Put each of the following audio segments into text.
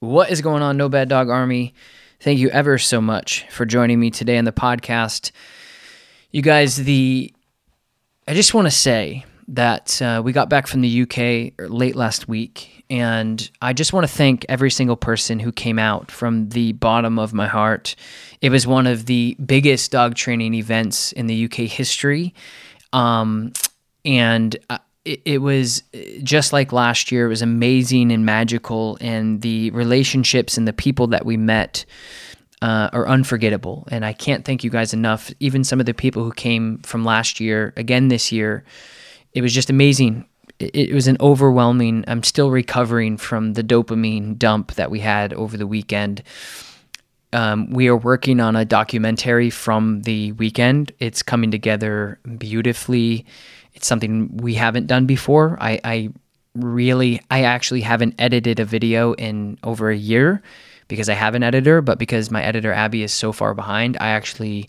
What is going on, No Bad Dog Army? Thank you ever so much for joining me today on the podcast. You guys, the I just want to say that uh, we got back from the UK late last week, and I just want to thank every single person who came out from the bottom of my heart. It was one of the biggest dog training events in the UK history. Um, and uh, it, was just like last year. It was amazing and magical, and the relationships and the people that we met uh, are unforgettable. And I can't thank you guys enough. Even some of the people who came from last year, again this year, it was just amazing. It, it was an overwhelming. I'm still recovering from the dopamine dump that we had over the weekend. Um, we are working on a documentary from the weekend. It's coming together beautifully. It's something we haven't done before. I, I really, I actually haven't edited a video in over a year because I have an editor, but because my editor Abby is so far behind, I actually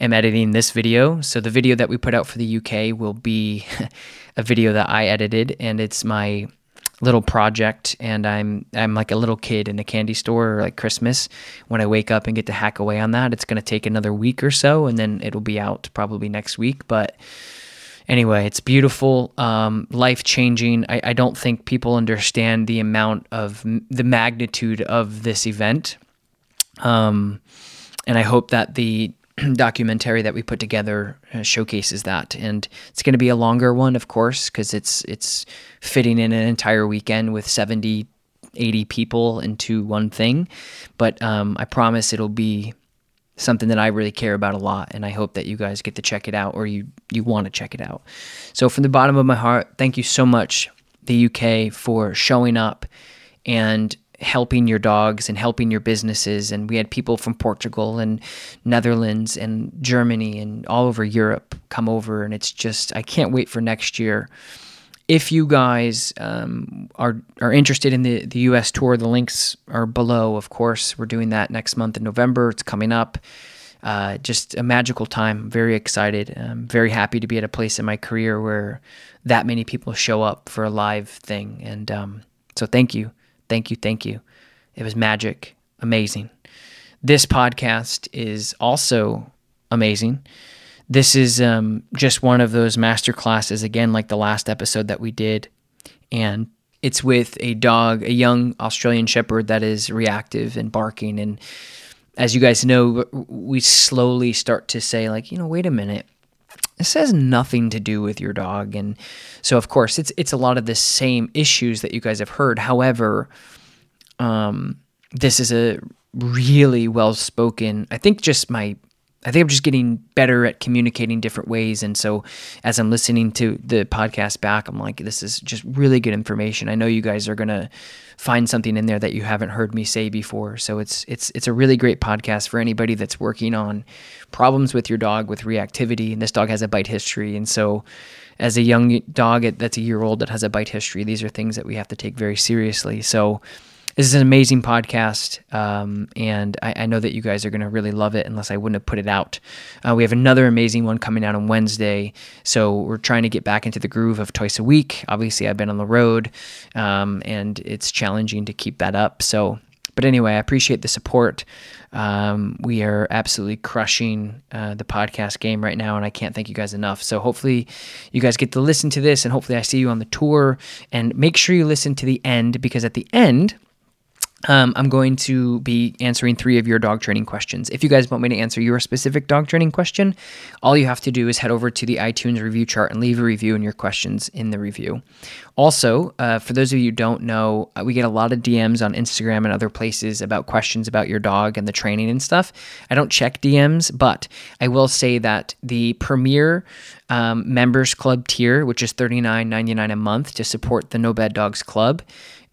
am editing this video. So the video that we put out for the UK will be a video that I edited, and it's my little project and I'm I'm like a little kid in a candy store or like Christmas when I wake up and get to hack away on that it's going to take another week or so and then it'll be out probably next week but anyway it's beautiful um, life changing I, I don't think people understand the amount of the magnitude of this event. Um, and I hope that the documentary that we put together uh, showcases that. And it's going to be a longer one of course because it's it's fitting in an entire weekend with 70 80 people into one thing. But um, i promise it'll be something that i really care about a lot and i hope that you guys get to check it out or you you want to check it out so from the bottom of my heart thank you so much the uk for showing up and helping your dogs and helping your businesses. And we had people from Portugal and Netherlands and Germany and all over Europe come over. And it's just, I can't wait for next year. If you guys um, are are interested in the, the U.S. tour, the links are below. Of course, we're doing that next month in November. It's coming up. Uh, just a magical time. Very excited. I'm very happy to be at a place in my career where that many people show up for a live thing. And um, so, thank you. Thank you, thank you. It was magic, amazing. This podcast is also amazing. This is um, just one of those master classes, again, like the last episode that we did. And it's with a dog, a young Australian Shepherd that is reactive and barking. And as you guys know, we slowly start to say, like, you know, wait a minute. This has nothing to do with your dog. And so, of course, it's it's a lot of the same issues that you guys have heard. However, um, this is a really well spoken. I think just my I think I'm just getting better at communicating different ways. And so as I'm listening to the podcast back, I'm like, this is just really good information. I know you guys are gonna find something in there that you haven't heard me say before. So it's it's it's a really great podcast for anybody that's working on problems with your dog with reactivity. And this dog has a bite history. And so as a young dog that's a year old that has a bite history, these are things that we have to take very seriously. So this is an amazing podcast, um, and I, I, know that you guys are going to really love it. Unless I wouldn't have put it out. Uh, we have another amazing one coming out on Wednesday, so we're trying to get back into the groove of twice a week. Obviously, I've been on the road, um, and it's challenging to keep that up. So, but anyway, I appreciate the support. Um, we are absolutely crushing uh, the podcast game right now, and I can't thank you guys enough. So hopefully, you guys get to listen to this, and hopefully, I see you on the tour. And make sure you listen to the end because at the end um, I'm going to be answering three of your dog training questions. If you guys want me to answer your specific dog training question, all you have to do is head over to the iTunes review chart and leave a review and your questions in the review. Also, uh, for those of you who don't know, uh, we get a lot of DMs on Instagram and other places about questions about your dog and the training and stuff. I don't check DMs, but I will say that the premier um, members club tier, which is $39.99 a month to support the No Bad Dogs Club,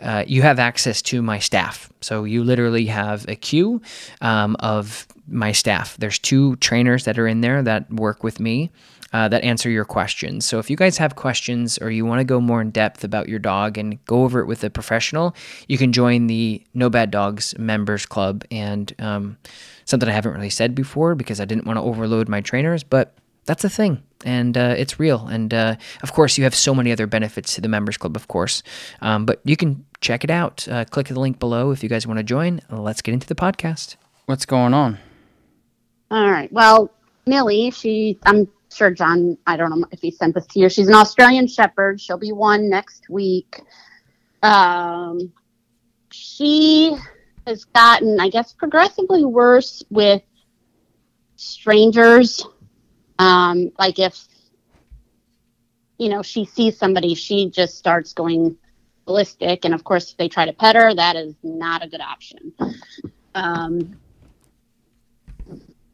uh, you have access to my staff. So you literally have a queue um, of my staff. There's two trainers that are in there that work with me. Uh, that answer your questions. So if you guys have questions or you want to go more in depth about your dog and go over it with a professional, you can join the No Bad Dogs Members Club. And um, something I haven't really said before because I didn't want to overload my trainers, but that's a thing and uh, it's real and uh, of course you have so many other benefits to the members club of course um, but you can check it out. Uh, click the link below if you guys want to join. Let's get into the podcast. What's going on? All right. Well, Millie, she, I'm sure John, I don't know if he sent this to you. She's an Australian Shepherd. She'll be one next week. Um, she has gotten, I guess, progressively worse with strangers. Um, like if, you know, she sees somebody, she just starts going ballistic. And of course, if they try to pet her, that is not a good option. Um,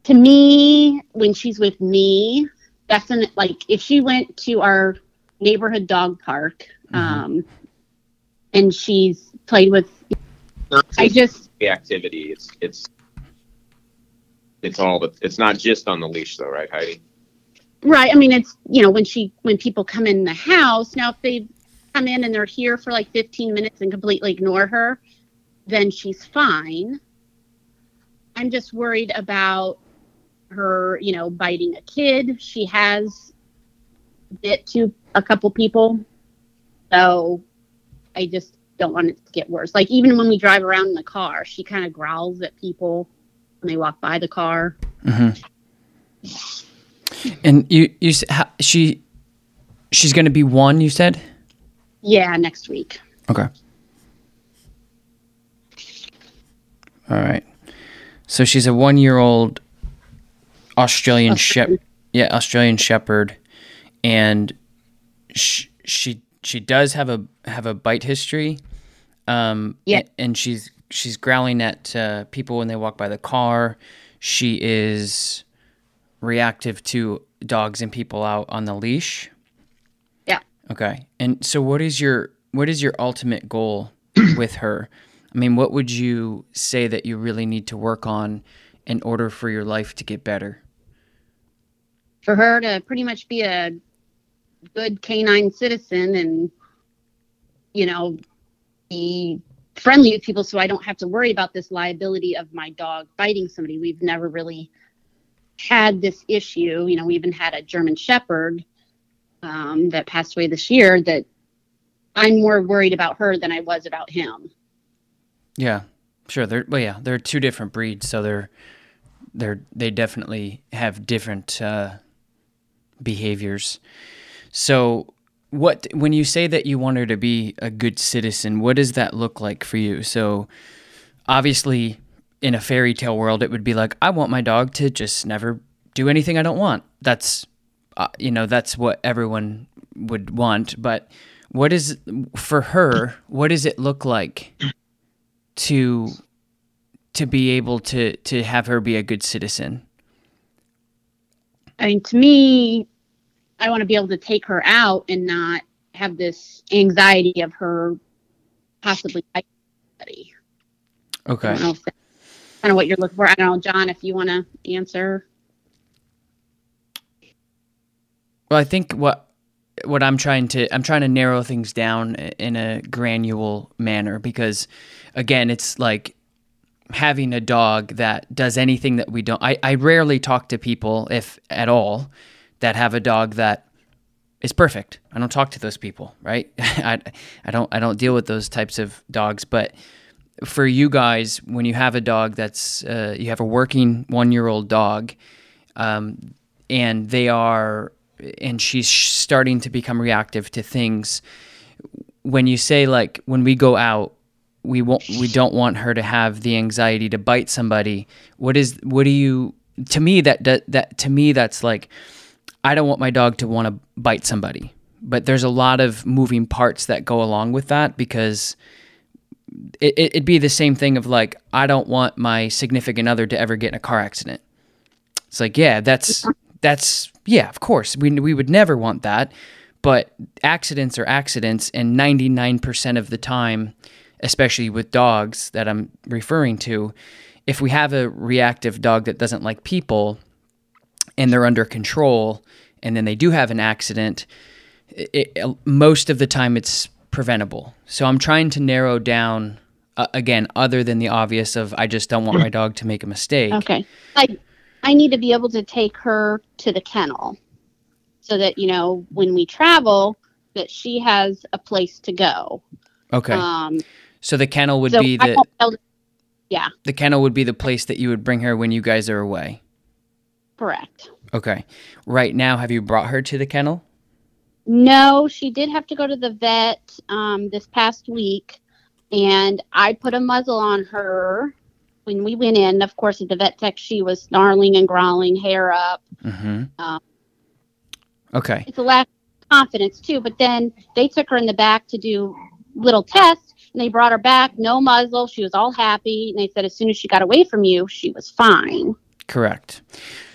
to me, when she's with me, definitely like if she went to our neighborhood dog park mm-hmm. um, and she's played with I just the activity. It's it's it's all but it's not just on the leash though, right, Heidi? Right. I mean, it's you know when she when people come in the house now if they come in and they're here for like 15 minutes and completely ignore her, then she's fine. I'm just worried about her, you know, biting a kid. She has bit to a couple people. So I just don't want it to get worse. Like even when we drive around in the car, she kind of growls at people when they walk by the car. Mm-hmm. And you, you, she, she's going to be one. You said. Yeah, next week. Okay. All right. So she's a one-year-old Australian Shepherd. Yeah, Australian Shepherd, and she, she she does have a have a bite history. Um, yeah, and she's she's growling at uh, people when they walk by the car. She is reactive to dogs and people out on the leash. Okay. And so, what is your what is your ultimate goal with her? I mean, what would you say that you really need to work on in order for your life to get better? For her to pretty much be a good canine citizen and you know be friendly with people so I don't have to worry about this liability of my dog biting somebody. We've never really had this issue. You know, we even had a German Shepherd um, that passed away this year that I'm more worried about her than I was about him. Yeah, sure. They're well, yeah, they're two different breeds, so they're they're they definitely have different uh, behaviors. So, what when you say that you want her to be a good citizen, what does that look like for you? So, obviously, in a fairy tale world, it would be like I want my dog to just never do anything I don't want. That's uh, you know that's what everyone would want. But what is for her? What does it look like to to be able to to have her be a good citizen? I mean, to me, I want to be able to take her out and not have this anxiety of her possibly Okay. I don't know if that's kind of what you're looking for. I don't know, John, if you want to answer. Well, I think what what I'm trying to I'm trying to narrow things down in a granule manner because again, it's like having a dog that does anything that we don't I, I rarely talk to people if at all that have a dog that is perfect. I don't talk to those people, right? I, I don't I don't deal with those types of dogs. But for you guys, when you have a dog that's uh, you have a working one year old dog, um, and they are and she's starting to become reactive to things. When you say like when we go out, we won't we don't want her to have the anxiety to bite somebody. What is what do you to me that that, that to me that's like I don't want my dog to want to bite somebody. But there's a lot of moving parts that go along with that because it, it'd be the same thing of like, I don't want my significant other to ever get in a car accident. It's like, yeah, that's, that's, yeah, of course. We, we would never want that. But accidents are accidents. And 99% of the time, especially with dogs that I'm referring to, if we have a reactive dog that doesn't like people, and they're under control and then they do have an accident, it, it, most of the time it's preventable. So I'm trying to narrow down uh, again, other than the obvious of I just don't want my dog to make a mistake. Okay, I I need to be able to take her to the kennel so that you know when we travel that she has a place to go. Okay. Um, so the kennel would so be I the won't be able to- the kennel would be the place that you would bring her when you guys are away. correct. Okay. Right now, have you brought her to the kennel? No, she did have to go to the vet um, this past week, and I put a muzzle on her when we went in. Of course, at the vet tech, she was snarling and growling, hair up. Mm-hmm. Um, Okay. It's a lack of confidence too. But then they took her in the back to do little tests, and they brought her back, no muzzle. She was all happy, and they said as soon as she got away from you, she was fine. Correct.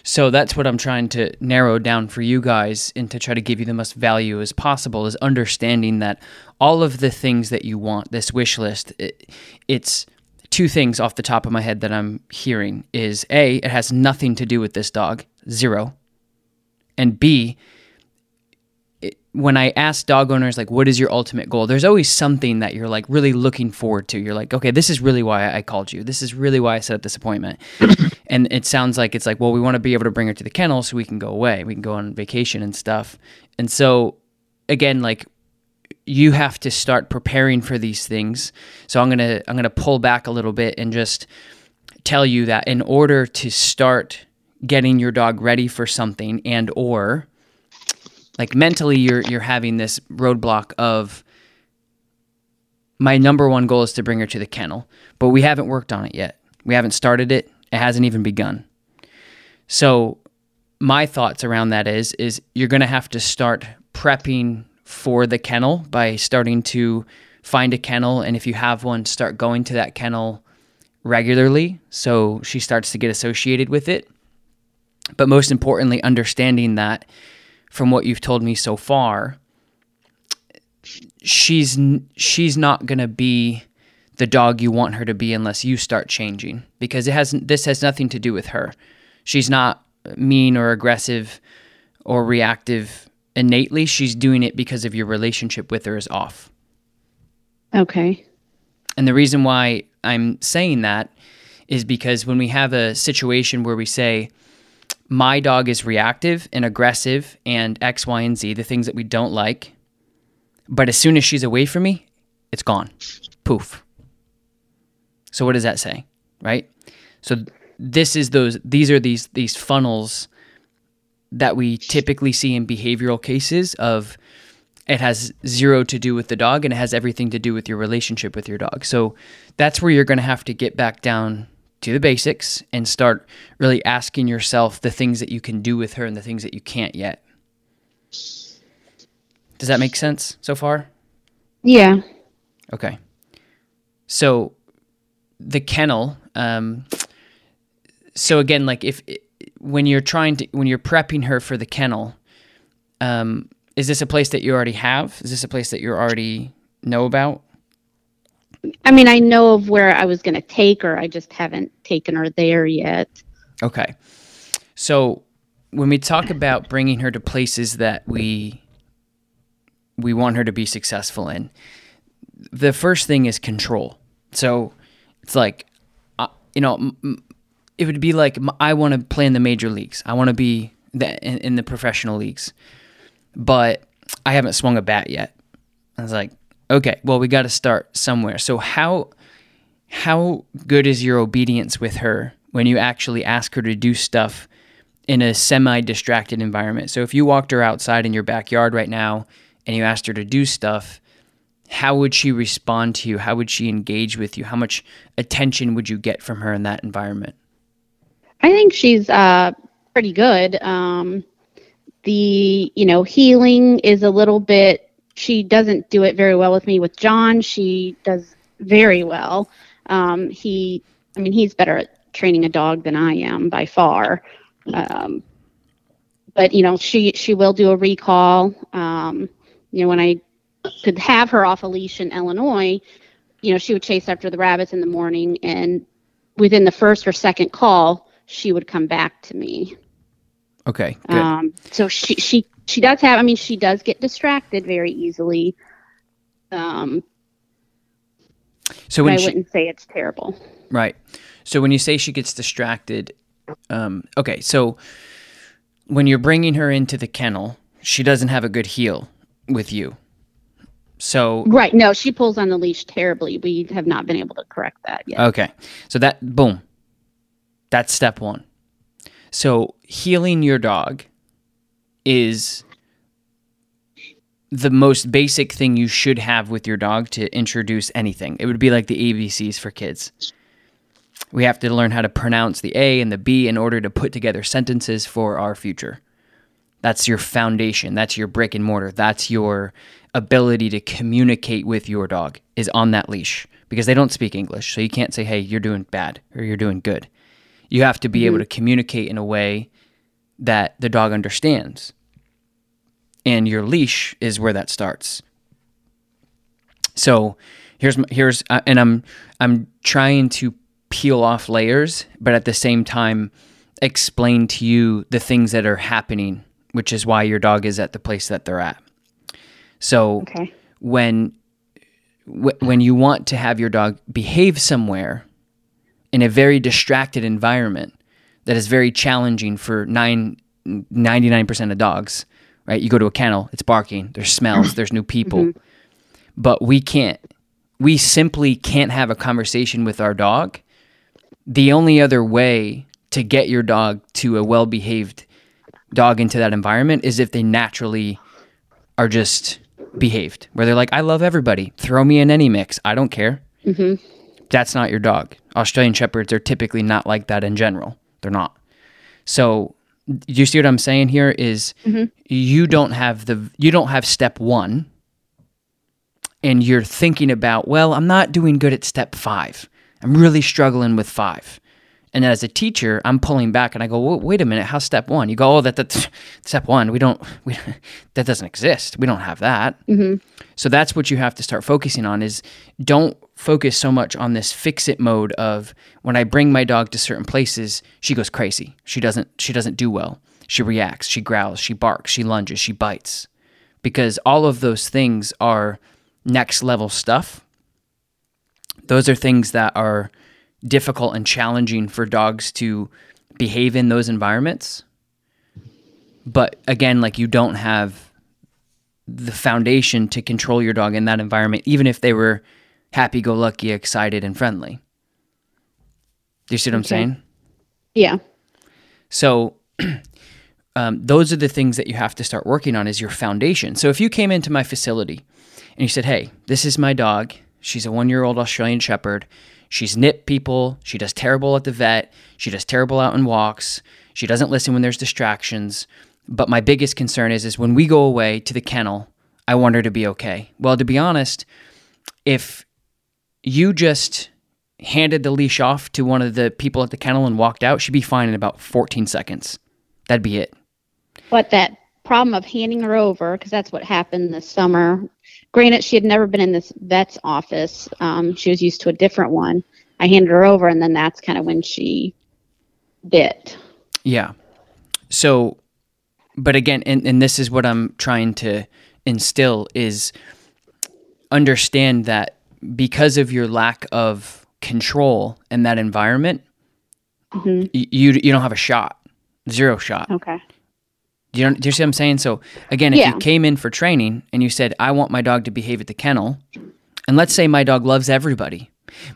So that's what I'm trying to narrow down for you guys and to try to give you the most value as possible is understanding that all of the things that you want, this wish list, it, it's two things off the top of my head that I'm hearing is A, it has nothing to do with this dog, zero. And B, it, when I ask dog owners like what is your ultimate goal, there's always something that you're like really looking forward to. You're like, okay, this is really why I called you. This is really why I set up this appointment. and it sounds like it's like, well, we want to be able to bring her to the kennel so we can go away. We can go on vacation and stuff. And so again, like you have to start preparing for these things. So I'm going to I'm going to pull back a little bit and just tell you that in order to start getting your dog ready for something and or like mentally you're you're having this roadblock of my number one goal is to bring her to the kennel, but we haven't worked on it yet. We haven't started it. It hasn't even begun. So my thoughts around that is is you're going to have to start prepping for the kennel by starting to find a kennel and if you have one start going to that kennel regularly so she starts to get associated with it. But most importantly understanding that from what you've told me so far she's she's not going to be the dog you want her to be unless you start changing because it has this has nothing to do with her. She's not mean or aggressive or reactive innately. She's doing it because of your relationship with her is off. Okay. And the reason why I'm saying that is because when we have a situation where we say, my dog is reactive and aggressive and X, Y, and Z, the things that we don't like, but as soon as she's away from me, it's gone. Poof. So what does that say? Right? So this is those these are these these funnels that we typically see in behavioral cases of it has zero to do with the dog and it has everything to do with your relationship with your dog. So that's where you're going to have to get back down to the basics and start really asking yourself the things that you can do with her and the things that you can't yet. Does that make sense so far? Yeah. Okay. So the kennel, um, so again, like if when you're trying to when you're prepping her for the kennel, um, is this a place that you already have? Is this a place that you already know about? I mean, I know of where I was going to take her. I just haven't taken her there yet. Okay. So when we talk about bringing her to places that we we want her to be successful in, the first thing is control. So it's like, uh, you know, m- it would be like I want to play in the major leagues. I want to be the, in, in the professional leagues, but I haven't swung a bat yet. I was like, okay, well, we got to start somewhere. So how how good is your obedience with her when you actually ask her to do stuff in a semi distracted environment? So if you walked her outside in your backyard right now and you asked her to do stuff, how would she respond to you? How would she engage with you? How much attention would you get from her in that environment? I think she's uh, pretty good. Um, the you know heeling is a little bit. She doesn't do it very well with me. With John, she does very well. Um, he, I mean, he's better at training a dog than I am by far. Um, but you know, she she will do a recall. Um, you know, when I could have her off a leash in Illinois, you know, she would chase after the rabbits in the morning, and within the first or second call, she would come back to me. Okay, good. Um, so she she she does have. I mean, she does get distracted very easily. Um, so when I she, wouldn't say it's terrible. Right. So when you say she gets distracted, um, okay, so when you're bringing her into the kennel, she doesn't have a good heel with you. So Right. No, she pulls on the leash terribly. We have not been able to correct that yet. Okay. So that boom. That's step 1. So heeling your dog is the most basic thing you should have with your dog to introduce anything. It would be like the ABCs for kids. We have to learn how to pronounce the A and the B in order to put together sentences for our future. That's your foundation. That's your brick and mortar. That's your ability to communicate with your dog is on that leash because they don't speak English. So you can't say, hey, you're doing bad or you're doing good. You have to be able to communicate in a way that the dog understands. And your leash is where that starts. So here's my- here's uh, and I'm I'm trying to peel off layers, but at the same time explain to you the things that are happening, which is why your dog is at the place that they're at. So Okay. when wh- when you want to have your dog behave somewhere in a very distracted environment that is very challenging for nine, 99% of dogs right you go to a kennel it's barking there's smells there's new people mm-hmm. but we can't we simply can't have a conversation with our dog the only other way to get your dog to a well-behaved dog into that environment is if they naturally are just behaved, where they're like, I love everybody. Throw me in any mix. I don't care. Mm-hmm. That's not your dog. Australian Shepherds are typically not like that in general. They're not. So, you see what I'm saying here? Is mm-hmm. you don't have the you don't have step one, and you're thinking about, well, I'm not doing good at step five. I'm really struggling with five. And as a teacher, I'm pulling back and I go, "Wa- wait a minute, how's step one? You go, oh, that that's step one. We don't, we that doesn't exist. We don't have that. Mm-hmm. So that's what you have to start focusing on. Is don't focus so much on this fix it mode of when I bring my dog to certain places, she goes crazy. She doesn't, she doesn't do well. She reacts. She growls. She barks. She lunges. She bites. Because all of those things are next level stuff those are things that are difficult and challenging for dogs to behave in those environments. But again, like you don't have the foundation to control your dog in that environment, even if they were happy go lucky, excited, and friendly. Do you see what I'm saying? Yeah. So um, those are the things that you have to start working on is your foundation. So if you came into my facility and you said, "Hey, this is my dog. She's a one-year-old Australian Shepherd. She's nip people. She does terrible at the vet. She does terrible out in walks. She doesn't listen when there's distractions. But my biggest concern is is when we go away to the kennel, I want her to be okay." Well, to be honest, if you just handed the leash off to one of the people at the kennel and walked out, she'd be fine in about 14 seconds. That'd be it. But that problem of handing her over, because that's what happened this summer. Granted, she had never been in this vet's office. Um, she was used to a different one. I handed her over, and then that's kind of when she bit. Yeah. So, but again, and, and this is what I'm trying to instill is understand that because of your lack of control in that environment, hmm y- you you don't have a shot, zero shot. Okay. Do you, do you see what I'm saying? So again, if Yeah. you came in for training and you said, I want my dog to behave at the kennel, and let's say my dog loves everybody.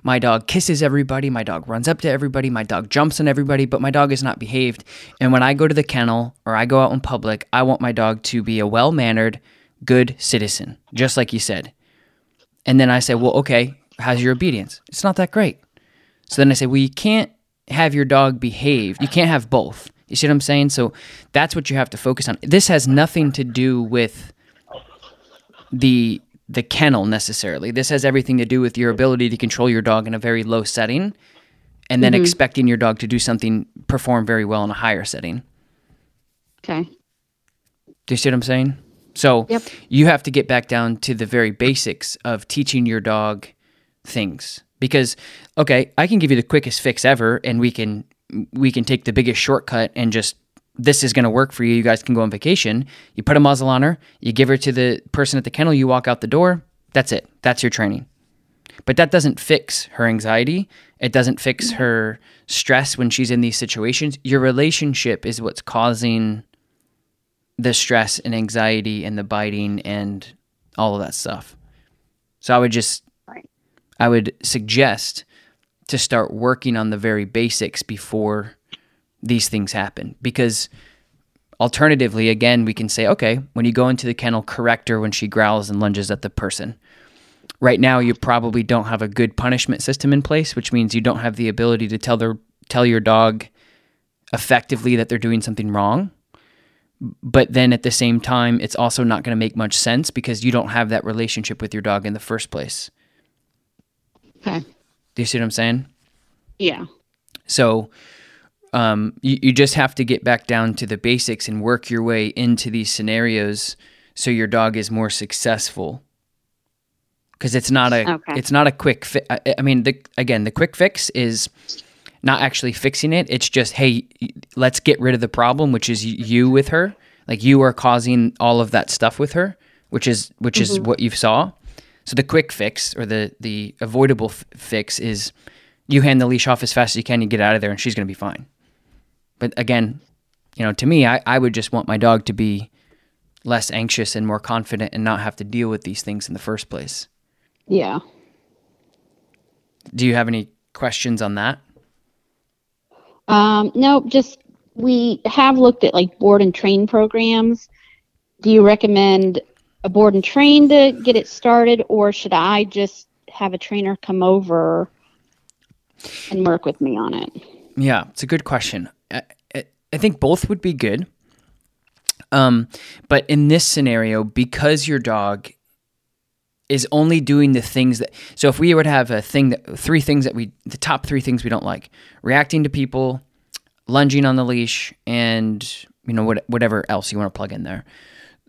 My dog kisses everybody. My dog runs up to everybody. My dog jumps on everybody, but my dog is not behaved. And when I go to the kennel or I go out in public, I want my dog to be a well mannered, good citizen, just like you said. And then I say, well, okay, how's your obedience? It's not that great. So then I say, well, you can't have your dog behave. You can't have both. You see what I'm saying? So that's what you have to focus on. This has nothing to do with the the kennel necessarily. This has everything to do with your ability to control your dog in a very low setting and then mm-hmm. expecting your dog to do something perform very well in a higher setting. Okay. Do you see what I'm saying? So Yep. you have to get back down to the very basics of teaching your dog things. Because okay, I can give you the quickest fix ever and we can we can take the biggest shortcut and just this is going to work for you. You guys can go on vacation. You put a muzzle on her, you give her to the person at the kennel, you walk out the door. That's it. That's your training. But that doesn't fix her anxiety. It doesn't fix her stress when she's in these situations. Your relationship is what's causing the stress and anxiety and the biting and all of that stuff. So I would just, Right. I would suggest to start working on the very basics before these things happen. Because alternatively, again, we can say, okay, when you go into the kennel, correct her when she growls and lunges at the person. Right now, you probably don't have a good punishment system in place, which means you don't have the ability to tell their tell your dog effectively that they're doing something wrong but then at the same time it's also not going to make much sense because you don't have that relationship with your dog in the first place Okay. do you see what i'm saying Yeah. so um, you, you just have to get back down to the basics and work your way into these scenarios so your dog is more successful because it's not a Okay. it's not a quick fi- I, I mean the again the quick fix is not actually fixing it. It's just hey let's get rid of the problem which is you with her. Like you are causing all of that stuff with her which is which is mm-hmm. what you saw. So the quick fix or the the avoidable f- fix is you hand the leash off as fast as you can you get out of there and she's going to be fine. But again you know to me I, I would just want my dog to be less anxious and more confident and not have to deal with these things in the first place. Yeah. do you have any questions on that Um, no, just we have looked at like board and train programs. Do you recommend a board and train to get it started, or should I just have a trainer come over and work with me on it? Yeah, it's a good question. I, I, I think both would be good. Um, but in this scenario, because your dog is only doing the things that, so if we were to have a thing that, three things that we, the top three things we don't like reacting to people, lunging on the leash, and, you know, what, whatever else you want to plug in there.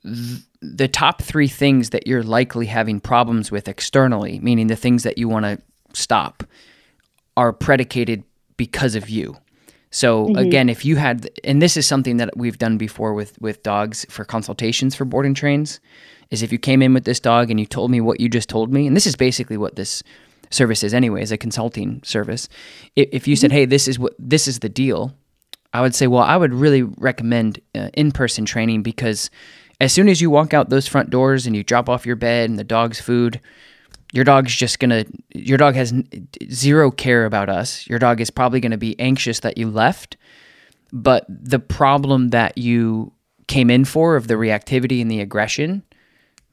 Th- The top three things that you're likely having problems with externally, meaning the things that you want to stop, are predicated because of you. So mm-hmm. again, if you had, and this is something that we've done before with with dogs for consultations for boarding trains, is if you came in with this dog and you told me what you just told me, and this is basically what this service is anyway, is a consulting service. If, if you said, "Hey, this is what this is the deal," I would say, "Well, I would really recommend uh, in person training because as soon as you walk out those front doors and you drop off your bed and the dog's food." your dog's just gonna your dog has zero care about us your dog is probably gonna be anxious that you left but the problem that you came in for of the reactivity and the aggression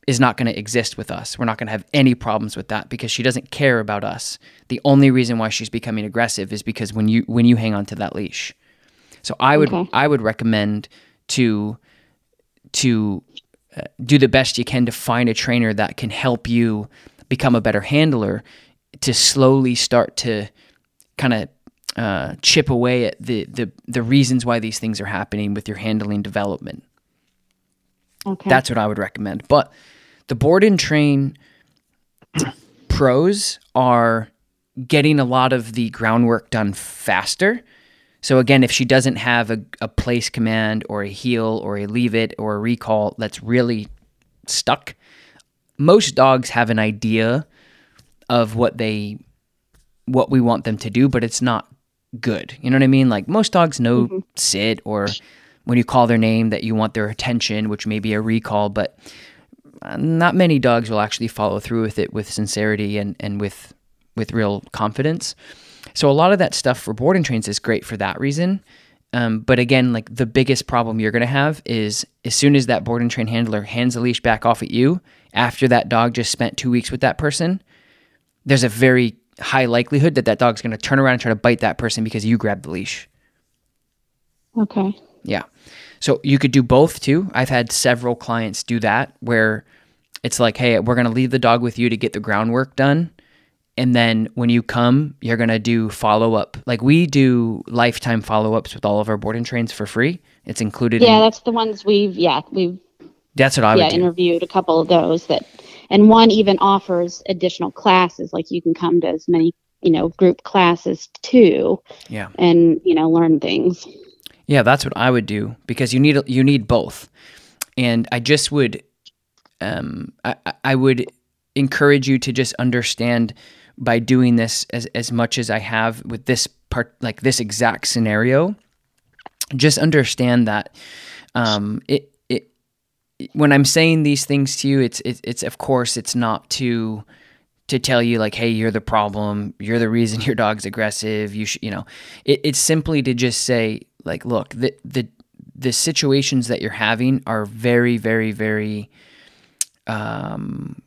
is not going to exist with us we're not going to have any problems with that because she doesn't care about us the only reason why she's becoming aggressive is because when you when you hang on to that leash so i would Okay. i would recommend to to uh, do the best you can to find a trainer that can help you become a better handler to slowly start to kind of uh, chip away at the, the the reasons why these things are happening with your handling development. Okay. That's what I would recommend. But the board and train pros are getting a lot of the groundwork done faster. So again, if she doesn't have a, a place command or a heel or a leave it or a recall that's really stuck, most dogs have an idea of what they what we want them to do, but it's not good. You know what I mean? Like most dogs know mm-hmm. sit or when you call their name that you want their attention, which may be a recall, but not many dogs will actually follow through with it with sincerity and, and with with real confidence. So a lot of that stuff for boarding trains is great for that reason. Um, but again, like the biggest problem you're going to have is as soon as that boarding train handler hands the leash back off at you, after that dog just spent two weeks with that person, there's a very high likelihood that that dog's going to turn around and try to bite that person because you grabbed the leash. okay. Yeah. So you could do both too. I've had several clients do that where it's like, hey, we're going to leave the dog with you to get the groundwork done. And then when you come, you're going to do follow up. Like we do lifetime follow ups with all of our boarding trains for free. It's included. Yeah, in, that's the ones we've yeah we've that's what I yeah interviewed a couple of those that, and one even offers additional classes like you can come to as many you know group classes too Yeah. and you know learn things. Yeah, that's what I would do because you need you need both, and I just would, um, I, I- would encourage you to just understand by doing this as as much as I have with this part, like this exact scenario. Just understand that, um, it it when I'm saying these things to you, it's it's, it's of course it's not to to tell you like hey you're the problem. You're the reason your dog's aggressive. You should you know. It, it's simply to just say like look the the the situations that you're having are very very very um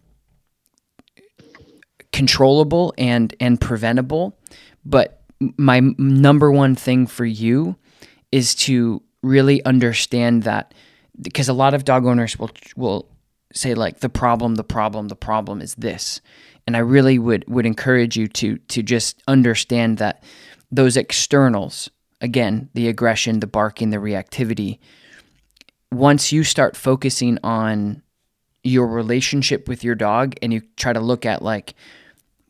controllable and and preventable. But my number one thing for you is to really understand that because a lot of dog owners will will say like the problem the problem the problem is this. And I really would would encourage you to to just understand that those externals again the aggression the barking the reactivity. Once you start focusing on your relationship with your dog and you try to look at like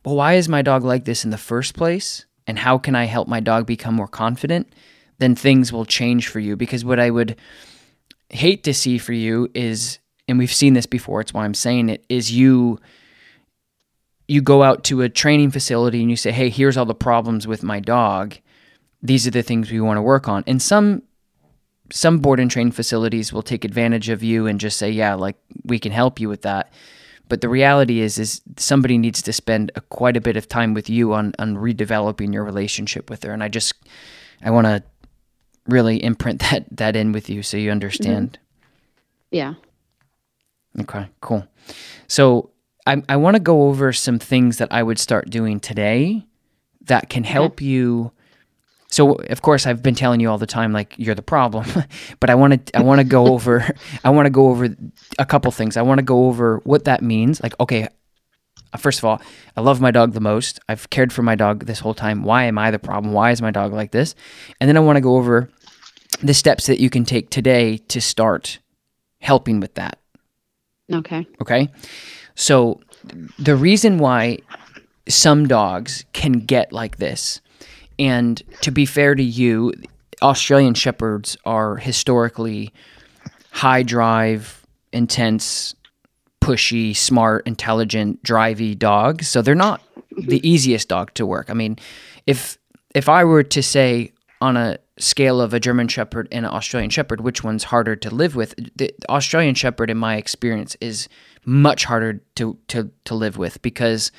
well why is my dog like this in the first place? And how can I help my dog become more confident? then things will change for you. Because what I would hate to see for you is and we've seen this before it's why I'm saying it is you you go out to a training facility and you say, "Hey, here's all the problems with my dog. These are the things we want to work on." And some some board and train facilities will take advantage of you and just say, "Yeah, like we can help you with that." But the reality is is somebody needs to spend a, quite a bit of time with you on on redeveloping your relationship with her. And I just I want to really imprint that that in with you so you understand. Mm-hmm. Yeah. Okay, cool. So I, I want to go over some things that I would start doing today that can help okay. you. So of course I've been telling you all the time like you're the problem, but I want to I want to go over I want to go over a couple things. I want to go over what that means. Like okay, first of all, I love my dog the most. I've cared for my dog this whole time. Why am I the problem? Why is my dog like this? And then I want to go over the steps that you can take today to start helping with that. Okay. Okay. So the reason why some dogs can get like this, and to be fair to you, Australian Shepherds are historically high drive, intense, pushy, smart, intelligent, drivey dogs. So they're not the mm-hmm. easiest dog to work. I mean, if if I were to say on a scale of a German Shepherd and an Australian Shepherd, which one's harder to live with? The Australian Shepherd, in my experience, is much harder to to to live with because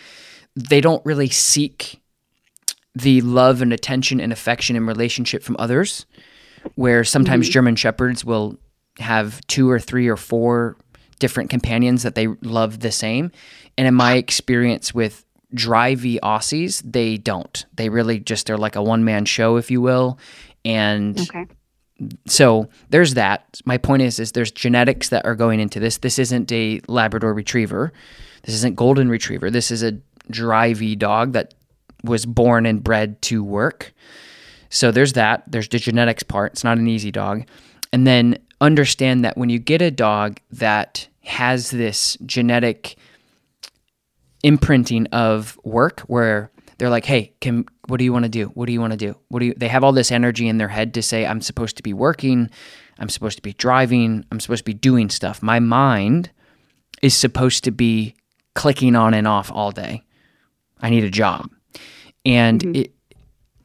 they don't really seek the love and attention and affection and relationship from others. Where sometimes mm-hmm. German Shepherds will have two or three or four different companions that they love the same. And in my experience with drivey Aussies, they don't. They really just they're like a one man show, if you will. And okay. so there's that. My point is, is there's genetics that are going into this. This isn't a Labrador Retriever. This isn't Golden Retriever. This is a drivey dog that was born and bred to work. So there's that. There's the genetics part. It's not an easy dog. And then understand that when you get a dog that has this genetic imprinting of work where they're like, "Hey, can what do you want to do? What do you want to do? What do you?" They have all this energy in their head to say, "I'm supposed to be working, I'm supposed to be driving, I'm supposed to be doing stuff." My mind is supposed to be clicking on and off all day. I need a job, and mm-hmm. it,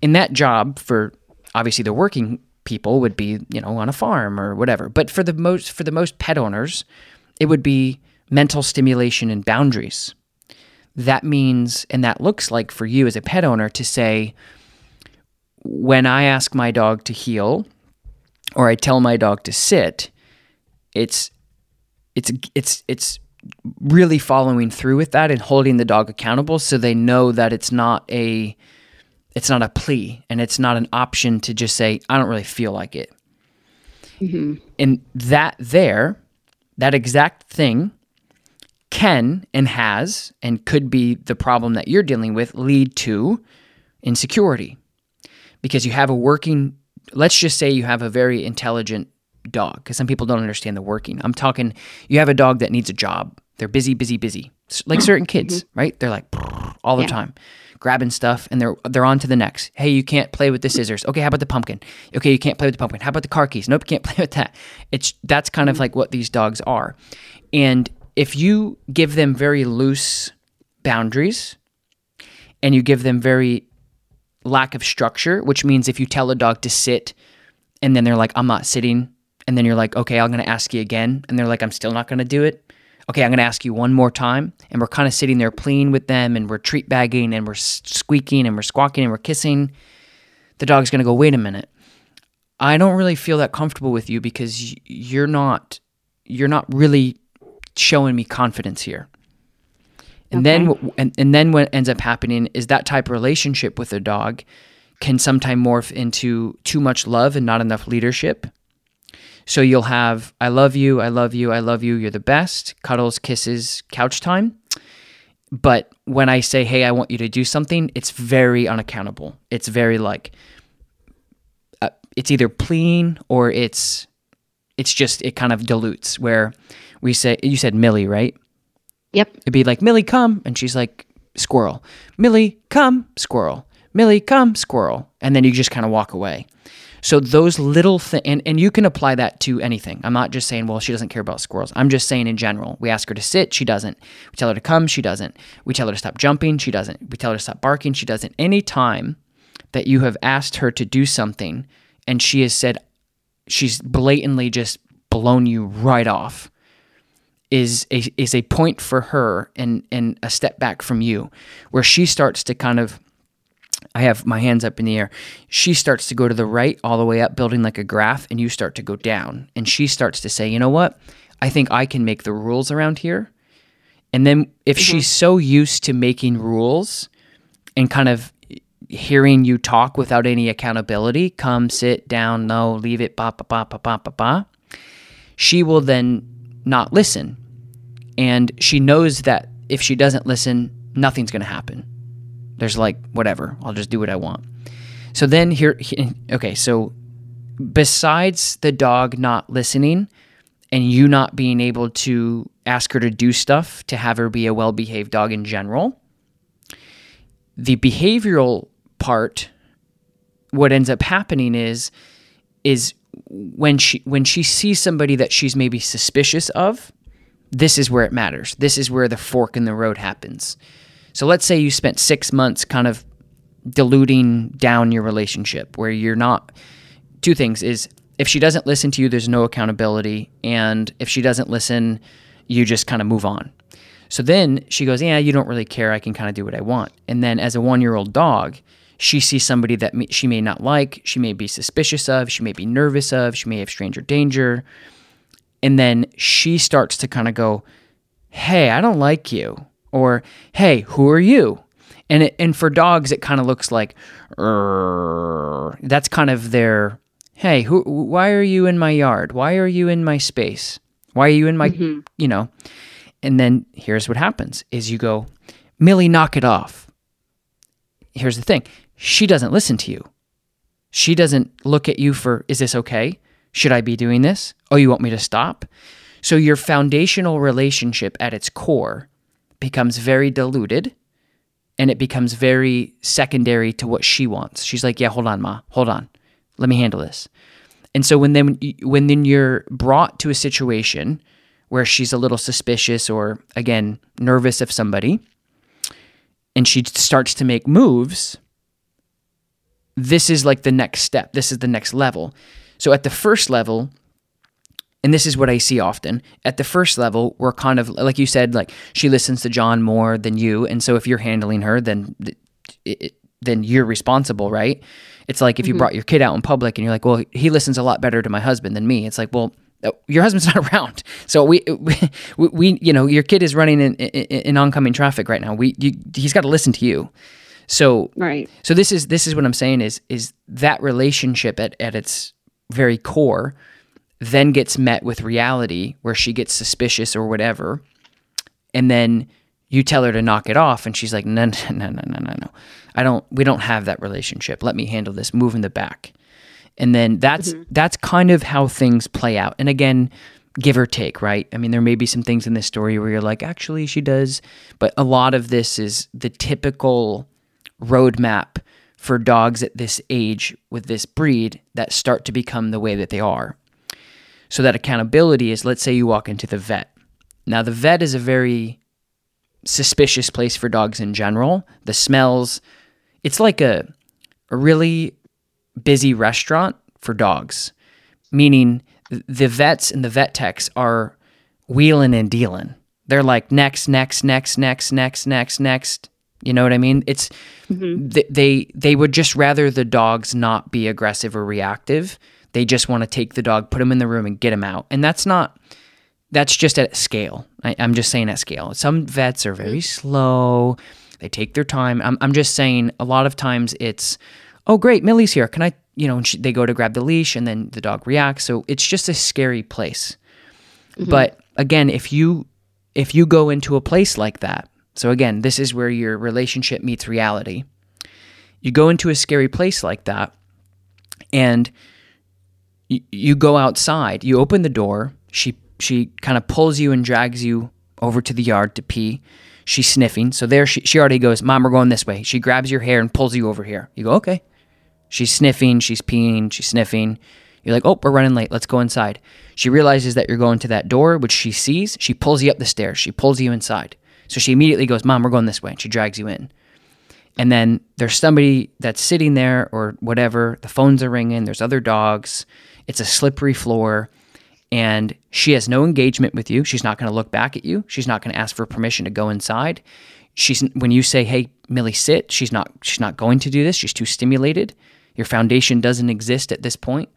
in that job for obviously the working people would be you know on a farm or whatever. But for the most for the most pet owners, it would be mental stimulation and boundaries that means and that looks like for you as a pet owner to say, when I ask my dog to heel or I tell my dog to sit, it's it's it's it's really following through with that and holding the dog accountable so they know that it's not a it's not a plea and it's not an option to just say I don't really feel like it. Mm-hmm. And that there, that exact thing can and has and could be the problem that you're dealing with lead to insecurity because you have a working let's just say you have a very intelligent dog because some people don't understand the working. I'm talking you have a dog that needs a job. They're busy busy busy. Like certain kids mm-hmm. right? They're like all the yeah. time grabbing stuff and they're they're on to the next. Hey you can't play with the scissors. Okay how about the pumpkin? Okay you can't play with the pumpkin. How about the car keys? Nope you can't play with that. It's that's kind of mm-hmm. like what these dogs are. And if you give them very loose boundaries and you give them very lack of structure, which means if you tell a dog to sit and then they're like, I'm not sitting, and then you're like, okay, I'm going to ask you again, and they're like, I'm still not going to do it, okay, I'm going to ask you one more time. And we're kind of sitting there playing with them and we're treat bagging and we're squeaking and we're squawking and we're kissing. The dog's going to go, wait a minute. I don't really feel that comfortable with you because you're not you're not really showing me confidence here. And okay. then and, and then what ends up happening is that type of relationship with a dog can sometimes morph into too much love and not enough leadership. So you'll have I love you, I love you, I love you, you're the best, cuddles, kisses, couch time. But when I say, "Hey, I want you to do something," it's very unaccountable. It's very like uh, it's either pleading or it's it's just it kind of dilutes where we say you said Millie, right? Yep. It'd be like Millie, come, and she's like squirrel. Millie, come, squirrel. Millie, come, squirrel, and then you just kind of walk away. So those little things, and, and you can apply that to anything. I'm not just saying, well, she doesn't care about squirrels. I'm just saying in general. We ask her to sit, she doesn't. We tell her to come, she doesn't. We tell her to stop jumping, she doesn't. We tell her to stop barking, she doesn't. Any time that you have asked her to do something and she has said, she's blatantly just blown you right off is a is a point for her and and a step back from you where she starts to kind of I have my hands up in the air. She starts to go to the right all the way up, building like a graph, and you start to go down. And she starts to say, you know what? I think I can make the rules around here. And then if mm-hmm. she's so used to making rules and kind of hearing you talk without any accountability, come sit down, no, leave it, ba ba ba ba ba ba ba, she will then not listen. And she knows that if she doesn't listen, nothing's going to happen. There's like, whatever, I'll just do what I want. So then here, okay, so besides the dog not listening and you not being able to ask her to do stuff to have her be a well behaved dog in general, the behavioral part, what ends up happening is, is when she when she sees somebody that she's maybe suspicious of, this is where it matters. This is where the fork in the road happens. So let's say you spent six months kind of diluting down your relationship where you're not two things is if she doesn't listen to you there's no accountability. And if she doesn't listen you just kind of move on. So then she goes yeah you don't really care. I can kind of do what i want. And then as a one year old dog she sees somebody that she may not like she may be suspicious of she may be nervous of she may have stranger danger. And then she starts to kind of go hey i don't like you or hey, who are you? And it, and for dogs, it kind of looks like that's kind of their hey, who? Why are you in my yard? Why are you in my space? Why are you in my mm-hmm. you know? And then here's what happens: is you go, Millie, knock it off. Here's the thing: she doesn't listen to you. She doesn't look at you for, is this okay? Should I be doing this? Oh, you want me to stop? So your foundational relationship at its core becomes very diluted and it becomes very secondary to what she wants. She's like, "Yeah, hold on, ma. Hold on. Let me handle this." And so when then when then you're brought to a situation where she's a little suspicious or again nervous of somebody and she starts to make moves, this is like the next step. This is the next level. So at the first level, and this is what I see often at the first level, we're kind of like you said, like she listens to John more than you, and so if you're handling her, then it, then you're responsible, right? It's like if you mm-hmm. brought your kid out in public and you're like, well, he listens a lot better to my husband than me. It's like, well, uh, your husband's not around, so we, we, we you know, your kid is running in, in, in oncoming traffic right now. We, you, he's got to listen to you. So, right. So this is this is what I'm saying is is that relationship at at its very core then gets met with reality where she gets suspicious or whatever. And then you tell her to knock it off and she's like, no, no, no, no, no, no, no. I don't, we don't have that relationship. Let me handle this, move in the back. And then that's, mm-hmm. that's kind of how things play out. And again, give or take, right? I mean, there may be some things in this story where you're like, actually, she does. But a lot of this is the typical roadmap for dogs at this age with this breed that start to become the way that they are. So that accountability is let's say you walk into the vet. Now, the vet is a very suspicious place for dogs in general. The smells, it's like a, a really busy restaurant for dogs, meaning the vets and the vet techs are wheeling and dealing. They're like next, next, next, next, next, next, next. You know what I mean? It's mm-hmm. they, they they would just rather the dogs not be aggressive or reactive. They just want to take the dog, put him in the room, and get him out. And that's not that's just at scale. I, I'm just saying at scale. Some vets are very slow. They take their time. I'm, I'm just saying a lot of times it's, oh, great, Millie's here. Can I, you know, and she, they go to grab the leash and then the dog reacts. So it's just a scary place. Mm-hmm. But again, if you if you go into a place like that, so again, this is where your relationship meets reality. You go into a scary place like that, and you, you go outside. You open the door. She she kind of pulls you and drags you over to the yard to pee. She's sniffing. So there she she already goes, "Mom, we're going this way." She grabs your hair and pulls you over here. You go, "Okay." She's sniffing, she's peeing, she's sniffing. You're like, "Oh, we're running late. Let's go inside." She realizes that you're going to that door, which she sees. She pulls you up the stairs. She pulls you inside. So she immediately goes, "Mom, we're going this way." And she drags you in. And then there's somebody that's sitting there or whatever. The phones are ringing. There's other dogs. It's a slippery floor. And she has no engagement with you. She's not going to look back at you. She's not going to ask for permission to go inside. She's when you say, "Hey, Millie, sit." She's not. She's not going to do this. She's too stimulated. Your foundation doesn't exist at this point.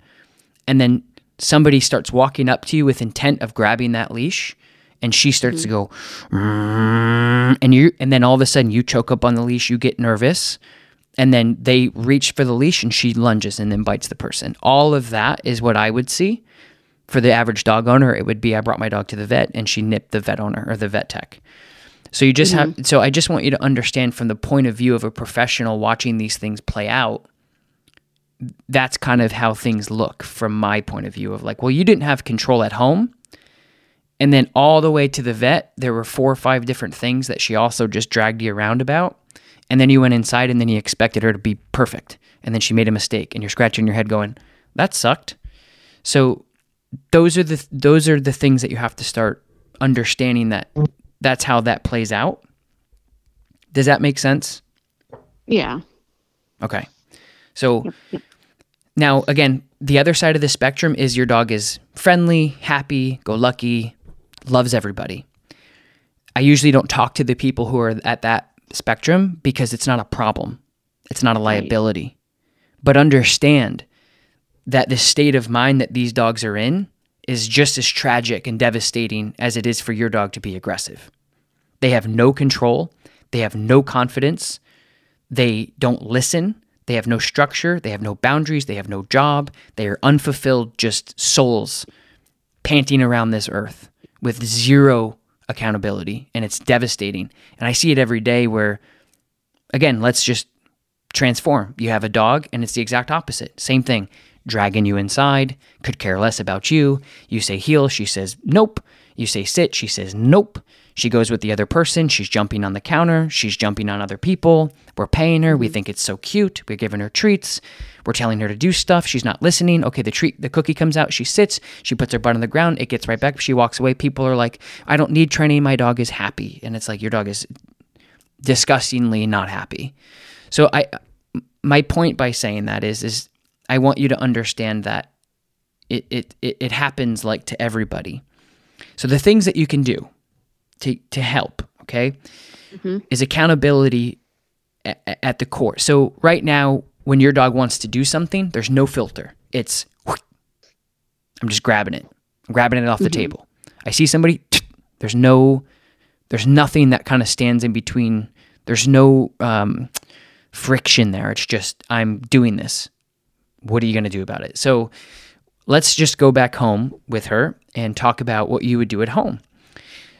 And then somebody starts walking up to you with intent of grabbing that leash, and she starts to go, "Mm," and you, and then all of a sudden you choke up on the leash. You get nervous, and then they reach for the leash, and she lunges and then bites the person. All of that is what I would see. For the average dog owner, it would be I brought my dog to the vet and she nipped the vet owner or the vet tech. So you just have mm-hmm. so I just want you to understand from the point of view of a professional watching these things play out that's kind of how things look from my point of view of like well you didn't have control at home and then all the way to the vet there were four or five different things that she also just dragged you around about and then you went inside and then you expected her to be perfect and then she made a mistake and you're scratching your head going that sucked so those are the those are the things that you have to start understanding that that's how that plays out does that make sense Yeah. Okay. So now again, the other side of the spectrum is your dog is friendly, happy, go lucky, loves everybody. I usually don't talk to the people who are at that spectrum because it's not a problem. It's not a liability. But understand that the state of mind that these dogs are in is just as tragic and devastating as it is for your dog to be aggressive. They have no control, they have no confidence, they don't listen. They have no structure. They have no boundaries. They have no job. They are unfulfilled, just souls panting around this earth with zero accountability. And it's devastating. And I see it every day where, again, let's just transform. You have a dog, and it's the exact opposite. Same thing. Dragging you inside, could care less about you. You say heel, she says nope. You say sit, she says nope. She goes with the other person. She's jumping on the counter. She's jumping on other people. We're paying her. We mm-hmm. think it's so cute. We're giving her treats. We're telling her to do stuff. She's not listening. Okay, the treat, the cookie comes out. She sits. She puts her butt on the ground. It gets right back. She walks away. People are like, I don't need training. My dog is happy. And it's like, your dog is disgustingly not happy. So I, my point by saying that is, is I want you to understand that it, it, it, it happens like to everybody. So the things that you can do to, to help, okay, is accountability at, at the core. So right now, when your dog wants to do something, there's no filter. It's I'm just grabbing it, I'm grabbing it off the table. I see somebody. There's no, there's nothing that kind of stands in between. There's no um, friction there. It's just I'm doing this. What are you going to do about it? So let's just go back home with her and talk about what you would do at home.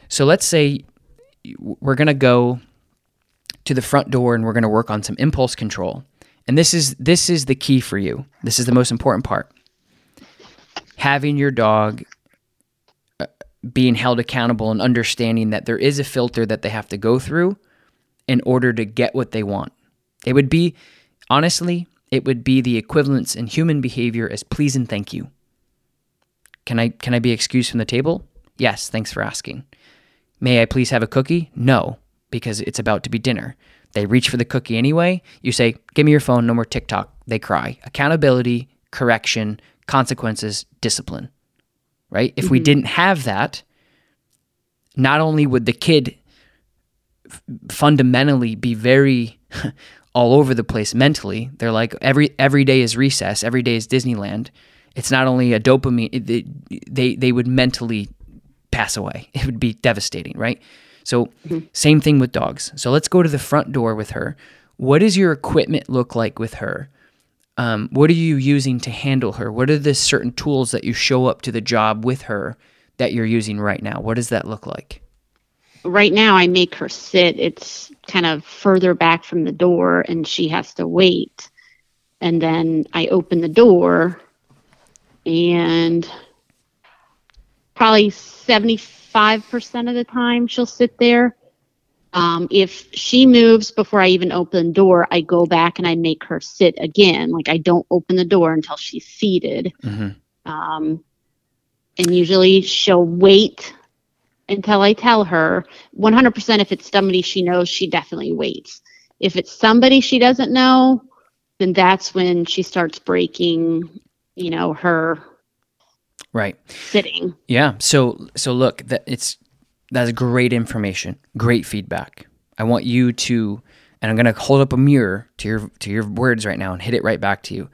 So let's say we're going to go to the front door and we're going to work on some impulse control. And this is this is the key for you. This is the most important part. Having your dog uh, being held accountable and understanding that there is a filter that they have to go through in order to get what they want. It would be honestly, it would be the equivalence in human behavior as please and thank you. Can I can I be excused from the table? Yes, thanks for asking. May I please have a cookie? No, because it's about to be dinner. They reach for the cookie anyway. You say, "Give me your phone, no more TikTok." They cry. Accountability, correction, consequences, discipline. Right? If we mm-hmm. didn't have that, not only would the kid f- fundamentally be very all over the place mentally, they're like every every day is recess, every day is Disneyland. It's not only a dopamine; it- they, they would mentally pass away. It would be devastating, right? So, same thing with dogs. So let's go to the front door with her. What does your equipment look like with her? Um, what are you using to handle her? What are the certain tools that you show up to the job with her that you're using right now? What does that look like? Right now, I make her sit. It's kind of further back from the door, and she has to wait. And then I open the door, and probably 75% of the time she'll sit there. Um, if she moves before I even open the door, I go back and I make her sit again. Like I don't open the door until she's seated. Mhm. Um, and usually she'll wait until I tell her 100% if it's somebody she knows, she definitely waits. If it's somebody she doesn't know, then that's when she starts breaking, you know, her Right. sitting. Yeah. So so look, that it's that's great information, great feedback. I want you to and I'm going to hold up a mirror to your to your words right now and hit it right back to you.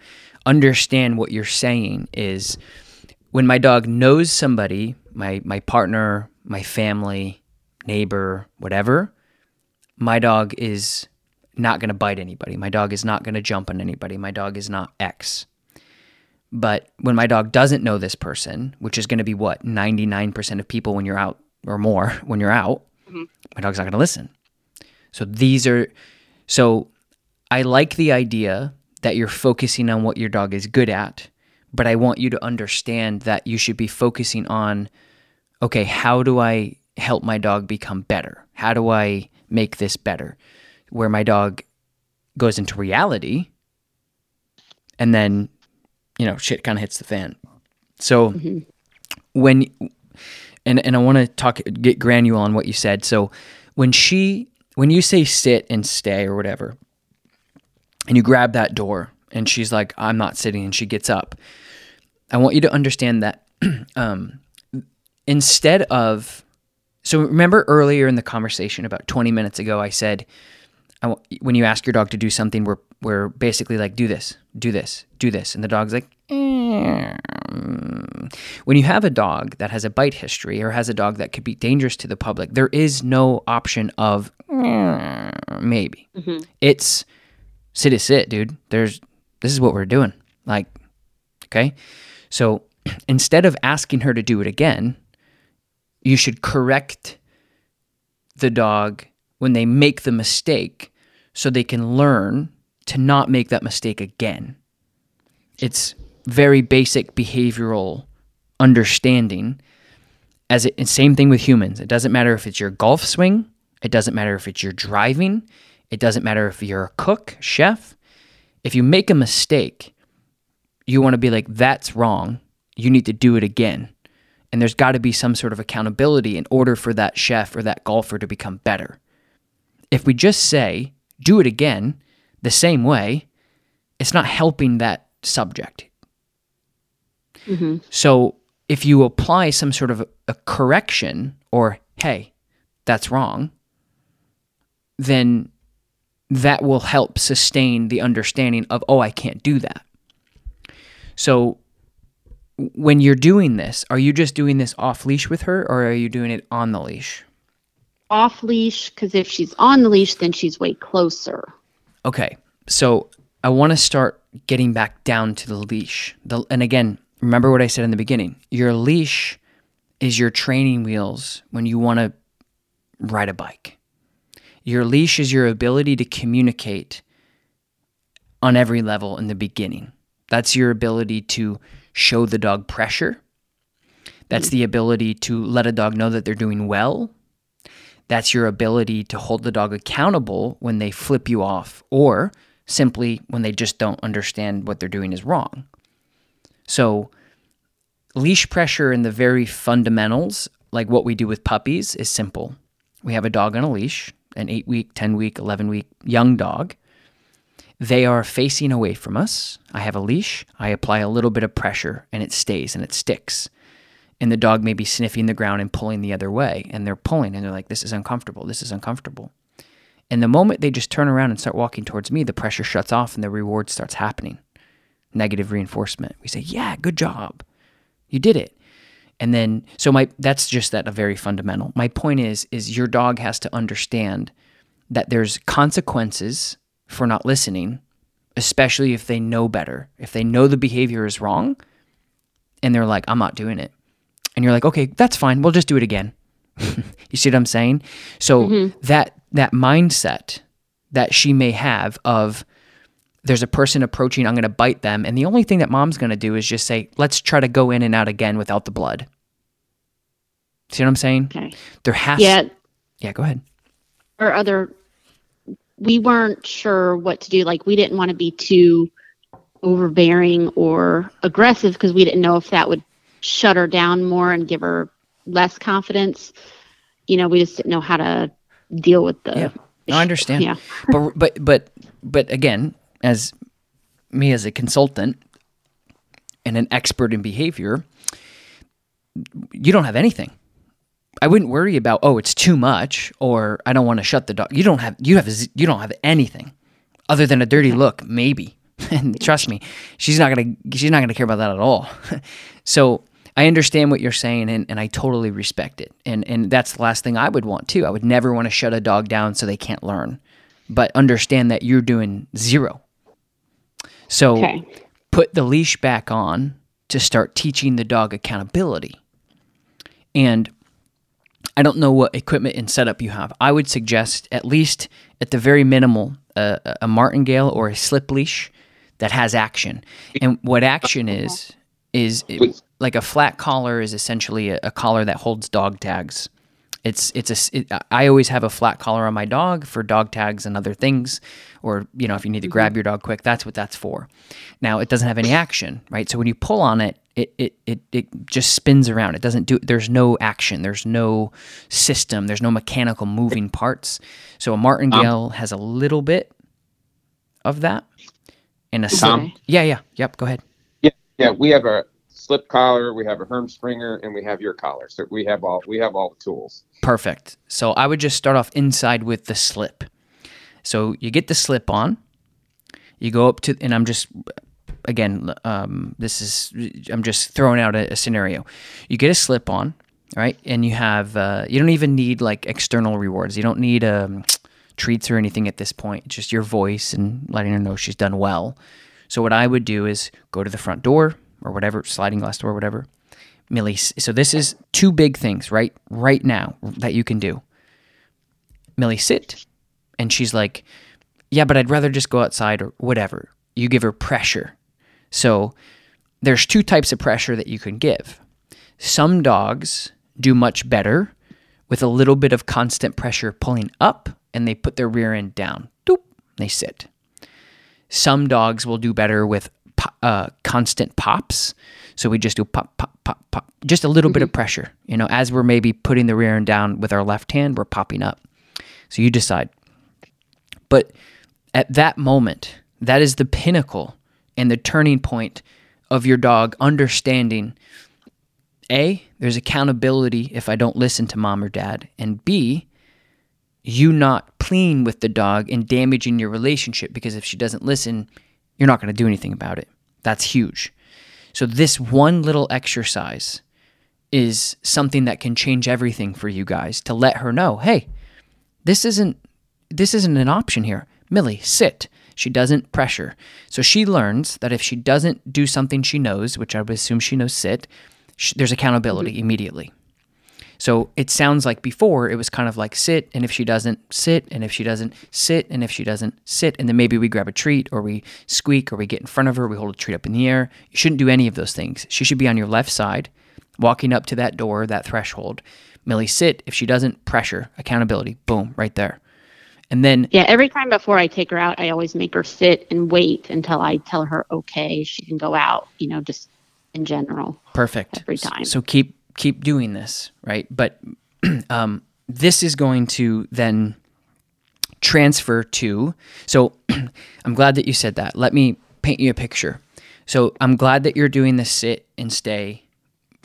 Understand what you're saying is when my dog knows somebody, my my partner, my family, neighbor, whatever, my dog is not going to bite anybody. My dog is not going to jump on anybody. My dog is not X. But when my dog doesn't know this person, which is going to be what, 99% of people when you're out or more when you're out, mm-hmm. my dog's not going to listen. So these are, so I like the idea that you're focusing on what your dog is good at, but I want you to understand that you should be focusing on, okay, how do I help my dog become better? How do I make this better? Where my dog goes into reality and then you know shit kind of hits the fan. So when and and i want to talk get granular on what you said. So when she when you say sit and stay or whatever and you grab that door and she's like i'm not sitting and she gets up i want you to understand that um, instead of so remember earlier in the conversation about 20 minutes ago i said when you ask your dog to do something, we're we're basically like, do this, do this, do this, and the dog's like, "Mm." when you have a dog that has a bite history or has a dog that could be dangerous to the public, there is no option of "Mm, maybe. It's sit is sit, dude. There's this is what we're doing. Like, okay, so instead of asking her to do it again, you should correct the dog when they make the mistake so they can learn to not make that mistake again. It's very basic behavioral understanding as it same thing with humans. It doesn't matter if it's your golf swing, it doesn't matter if it's your driving, it doesn't matter if you're a cook, chef. If you make a mistake, you want to be like that's wrong. You need to do it again. And there's got to be some sort of accountability in order for that chef or that golfer to become better. If we just say, do it again the same way, it's not helping that subject. Mm-hmm. So if you apply some sort of a correction or, hey, that's wrong, then that will help sustain the understanding of, oh, I can't do that. So when you're doing this, are you just doing this off leash with her or are you doing it on the leash? Off leash, because if she's on the leash, then she's way closer. Okay, so I want to start getting back down to the leash. The, and again, remember what I said in the beginning. Your leash is your training wheels when you want to ride a bike. Your leash is your ability to communicate on every level in the beginning. That's your ability to show the dog pressure. That's mm. the ability to let a dog know that they're doing well. That's your ability to hold the dog accountable when they flip you off or simply when they just don't understand what they're doing is wrong. So, leash pressure in the very fundamentals, like what we do with puppies, is simple. We have a dog on a leash, an eight week, 10 week, 11 week young dog. They are facing away from us. I have a leash. I apply a little bit of pressure and it stays and it sticks. And the dog may be sniffing the ground and pulling the other way and they're pulling and they're like this is uncomfortable. This is uncomfortable. And the moment they just turn around and start walking towards me the pressure shuts off and the reward starts happening. Negative reinforcement. We say yeah good job. You did it. And then so my that's just that a very fundamental. My point is is your dog has to understand that there's consequences for not listening especially if they know better. If they know the behavior is wrong and they're like i'm not doing it and you're like, okay, that's fine. We'll just do it again. you see what I'm saying? So mm-hmm. that that mindset that she may have of there's a person approaching, I'm going to bite them, and the only thing that mom's going to do is just say, let's try to go in and out again without the blood. See what I'm saying? Okay. There has yeah. Yeah, go ahead. Or other we weren't sure what to do. Like we didn't want to be too overbearing or aggressive because we didn't know if that would shut her down more and give her less confidence. You know, we just didn't know how to deal with the. Yeah, no, I understand. Yeah, but but but but again, as me as a consultant and an expert in behavior, you don't have anything. I wouldn't worry about oh it's too much or I don't want to shut the dog. You don't have you have you don't have anything other than a dirty look maybe. and trust me, she's not gonna she's not gonna care about that at all. so I understand what you're saying and, and I totally respect it. And and that's the last thing I would want too. I would never want to shut a dog down so they can't learn. But understand that you're doing zero. So okay. put the leash back on to start teaching the dog accountability. And I don't know what equipment and setup you have. I would suggest at least at the very minimal uh, a martingale or a slip leash that has action. And what action is is it, like a flat collar is essentially a, a, collar that holds dog tags. It's it's a it, I always have a flat collar on my dog for dog tags and other things, or you know if you need to mm-hmm. grab your dog quick, that's what that's for. Now it doesn't have any action, right? So when you pull on it, it it it, it just spins around. It doesn't do. There's no action. There's no system. There's no mechanical moving parts. So a martingale um, has a little bit of that, and a Tom? yeah yeah yep. Go ahead. Yeah yeah. We have a slip collar, we have a Herm Sprenger, and we have your collar. So we have all we have all the tools. Perfect. So I would just start off inside with the slip. So you get the slip on. You go up to, and I'm just again, um, this is I'm just throwing out a, a, scenario. You get a slip on, right, and you have uh, you don't even need like external rewards. You don't need um, treats or anything at this point. Just your voice and letting her know she's done well. So what I would do is go to the front door, or whatever, sliding glass door, whatever. Millie, so this is two big things right right now that you can do. Millie, sit, and she's like, "Yeah, but I'd rather just go outside or whatever." You give her pressure. So there's two types of pressure that you can give. Some dogs do much better with a little bit of constant pressure pulling up, and they put their rear end down. Doop, they sit. Some dogs will do better with uh, constant pops. So we just do pop, pop, pop, pop, just a little mm-hmm. bit of mm-hmm. pressure. You know, as we're maybe putting the rear end down with our left hand, we're popping up. So you decide. But at that moment, that is the pinnacle and the turning point of your dog understanding A, there's accountability if I don't listen to mom or dad, and B, you not pleading with the dog and damaging your relationship because if she doesn't listen, you're not going to do anything about it. That's huge. So, this one little exercise is something that can change everything for you guys to let her know hey, this isn't. This isn't an option here. Millie, sit. She doesn't pressure. So she learns that if she doesn't do something she knows, which I would assume she knows sit, there's accountability mm-hmm. immediately. So it sounds like before it was kind of like sit, and if she doesn't sit, and if she doesn't sit, and if she doesn't sit, and then maybe we grab a treat or we squeak or we get in front of her, we hold a treat up in the air. You shouldn't do any of those things. She should be on your left side, walking up to that door, that threshold. Millie, sit. If she doesn't, pressure, accountability, boom, right there. And then Yeah, every time before I take her out, I always make her sit and wait until I tell her okay, she can go out, you know, just in general. Perfect. Every time. So keep keep doing this, right? But um, this is going to then transfer to. So I'm glad that you said that. Let me paint you a picture. So I'm glad that you're doing the sit and stay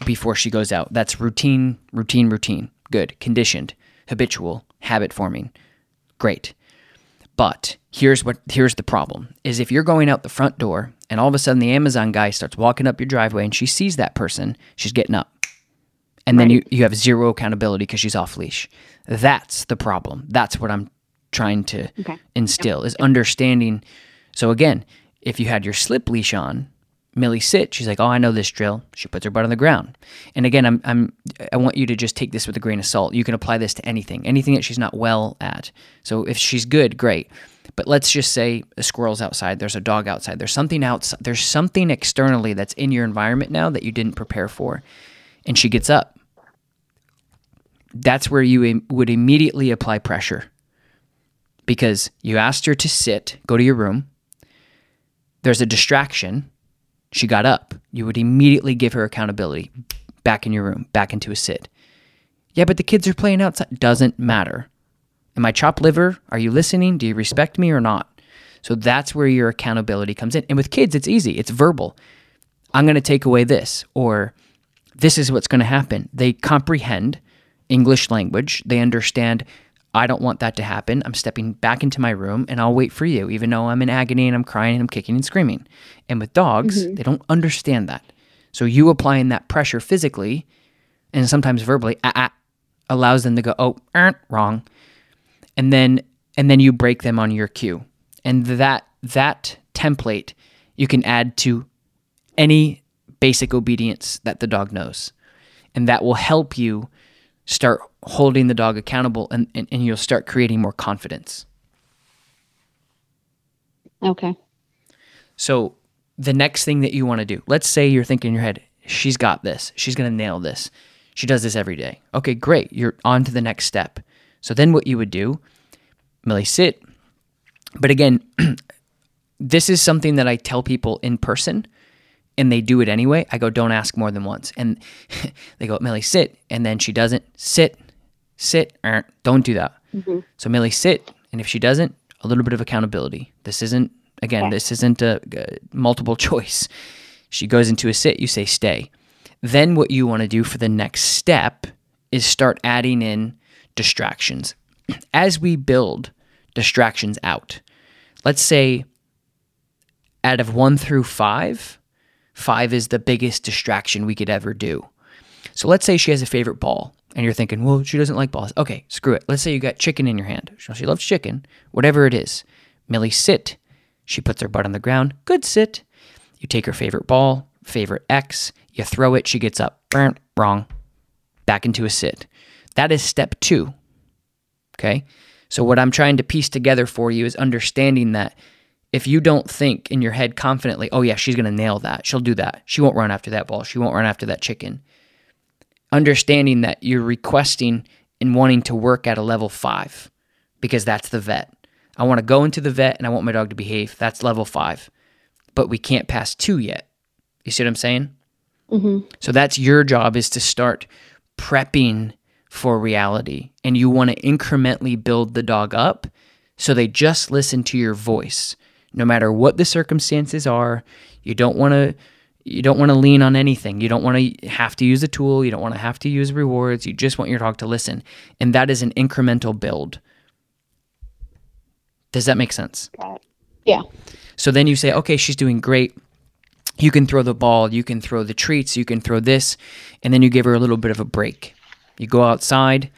before she goes out. That's routine, routine, routine. Good. Conditioned, habitual, habit forming. Great. But here's what here's the problem is if you're going out the front door and all of a sudden the Amazon guy starts walking up your driveway and she sees that person, she's getting up. And then you, you have zero accountability because she's off leash. That's the problem. That's what I'm trying to Okay. instill is understanding. So again, if you had your slip leash on, Millie sit, she's like, "Oh, I know this drill." She puts her butt on the ground. And again, I'm I'm I want you to just take this with a grain of salt. You can apply this to anything, anything that she's not well at. So if she's good, great. But let's just say a squirrel's outside, there's a dog outside, there's something outside, there's something externally that's in your environment now that you didn't prepare for, and she gets up. That's where you im- would immediately apply pressure because you asked her to sit, go to your room. There's a distraction. She got up. You would immediately give her accountability. Back in your room, back into a sit. Yeah, but the kids are playing outside. Doesn't matter. Am I chopped liver? Are you listening? Do you respect me or not? So that's where your accountability comes in. And with kids, it's easy. It's verbal. I'm going to take away this, or this is what's going to happen. They comprehend English language. They understand, I don't want that to happen. I'm stepping back into my room and I'll wait for you, even though I'm in agony and I'm crying and I'm kicking and screaming. And with dogs, they don't understand that. So you applying that pressure physically and sometimes verbally ah, ah, allows them to go, oh, er, wrong. And then and then you break them on your cue. And that that template you can add to any basic obedience that the dog knows. And that will help you start holding the dog accountable and, and, and you'll start creating more confidence. Okay. So the next thing that you want to do, let's say you're thinking in your head, she's got this. She's going to nail this. She does this every day. Okay, great. You're on to the next step. So then what you would do, Millie, sit. But again, this is something that I tell people in person and they do it anyway. I go, don't ask more than once. And they go, Millie, sit. And then she doesn't sit, sit, er, don't do that. So Millie, sit. And if she doesn't, a little bit of accountability. This isn't, again, this isn't a, a multiple choice. She goes into a sit, you say stay. Then what you want to do for the next step is start adding in distractions. As we build distractions out, let's say out of one through five, five is the biggest distraction we could ever do. So let's say she has a favorite ball and you're thinking, well, she doesn't like balls. Okay, screw it. Let's say you got chicken in your hand. She loves chicken, whatever it is. Millie, sit. She puts her butt on the ground. Good sit. You take her favorite ball, favorite X, you throw it, she gets up. Wrong. Back into a sit. That is step two. Okay? So, what I'm trying to piece together for you is understanding that if you don't think in your head confidently, oh, yeah, she's going to nail that, she'll do that. She won't run after that ball. She won't run after that chicken. Understanding that you're requesting and wanting to work at a level five because that's the vet. I want to go into the vet and I want my dog to behave. That's level five. But we can't pass two yet. You see what I'm saying? Mm-hmm. So that's your job is to start prepping for reality. And you want to incrementally build the dog up so they just listen to your voice. No matter what the circumstances are, you don't want to you don't want to lean on anything. You don't want to have to use a tool, you don't want to have to use rewards. You just want your dog to listen. And that is an incremental build. Does that make sense? Yeah. So then you say, okay, she's doing great. You can throw the ball, you can throw the treats, you can throw this, and then you give her a little bit of a break. You go outside,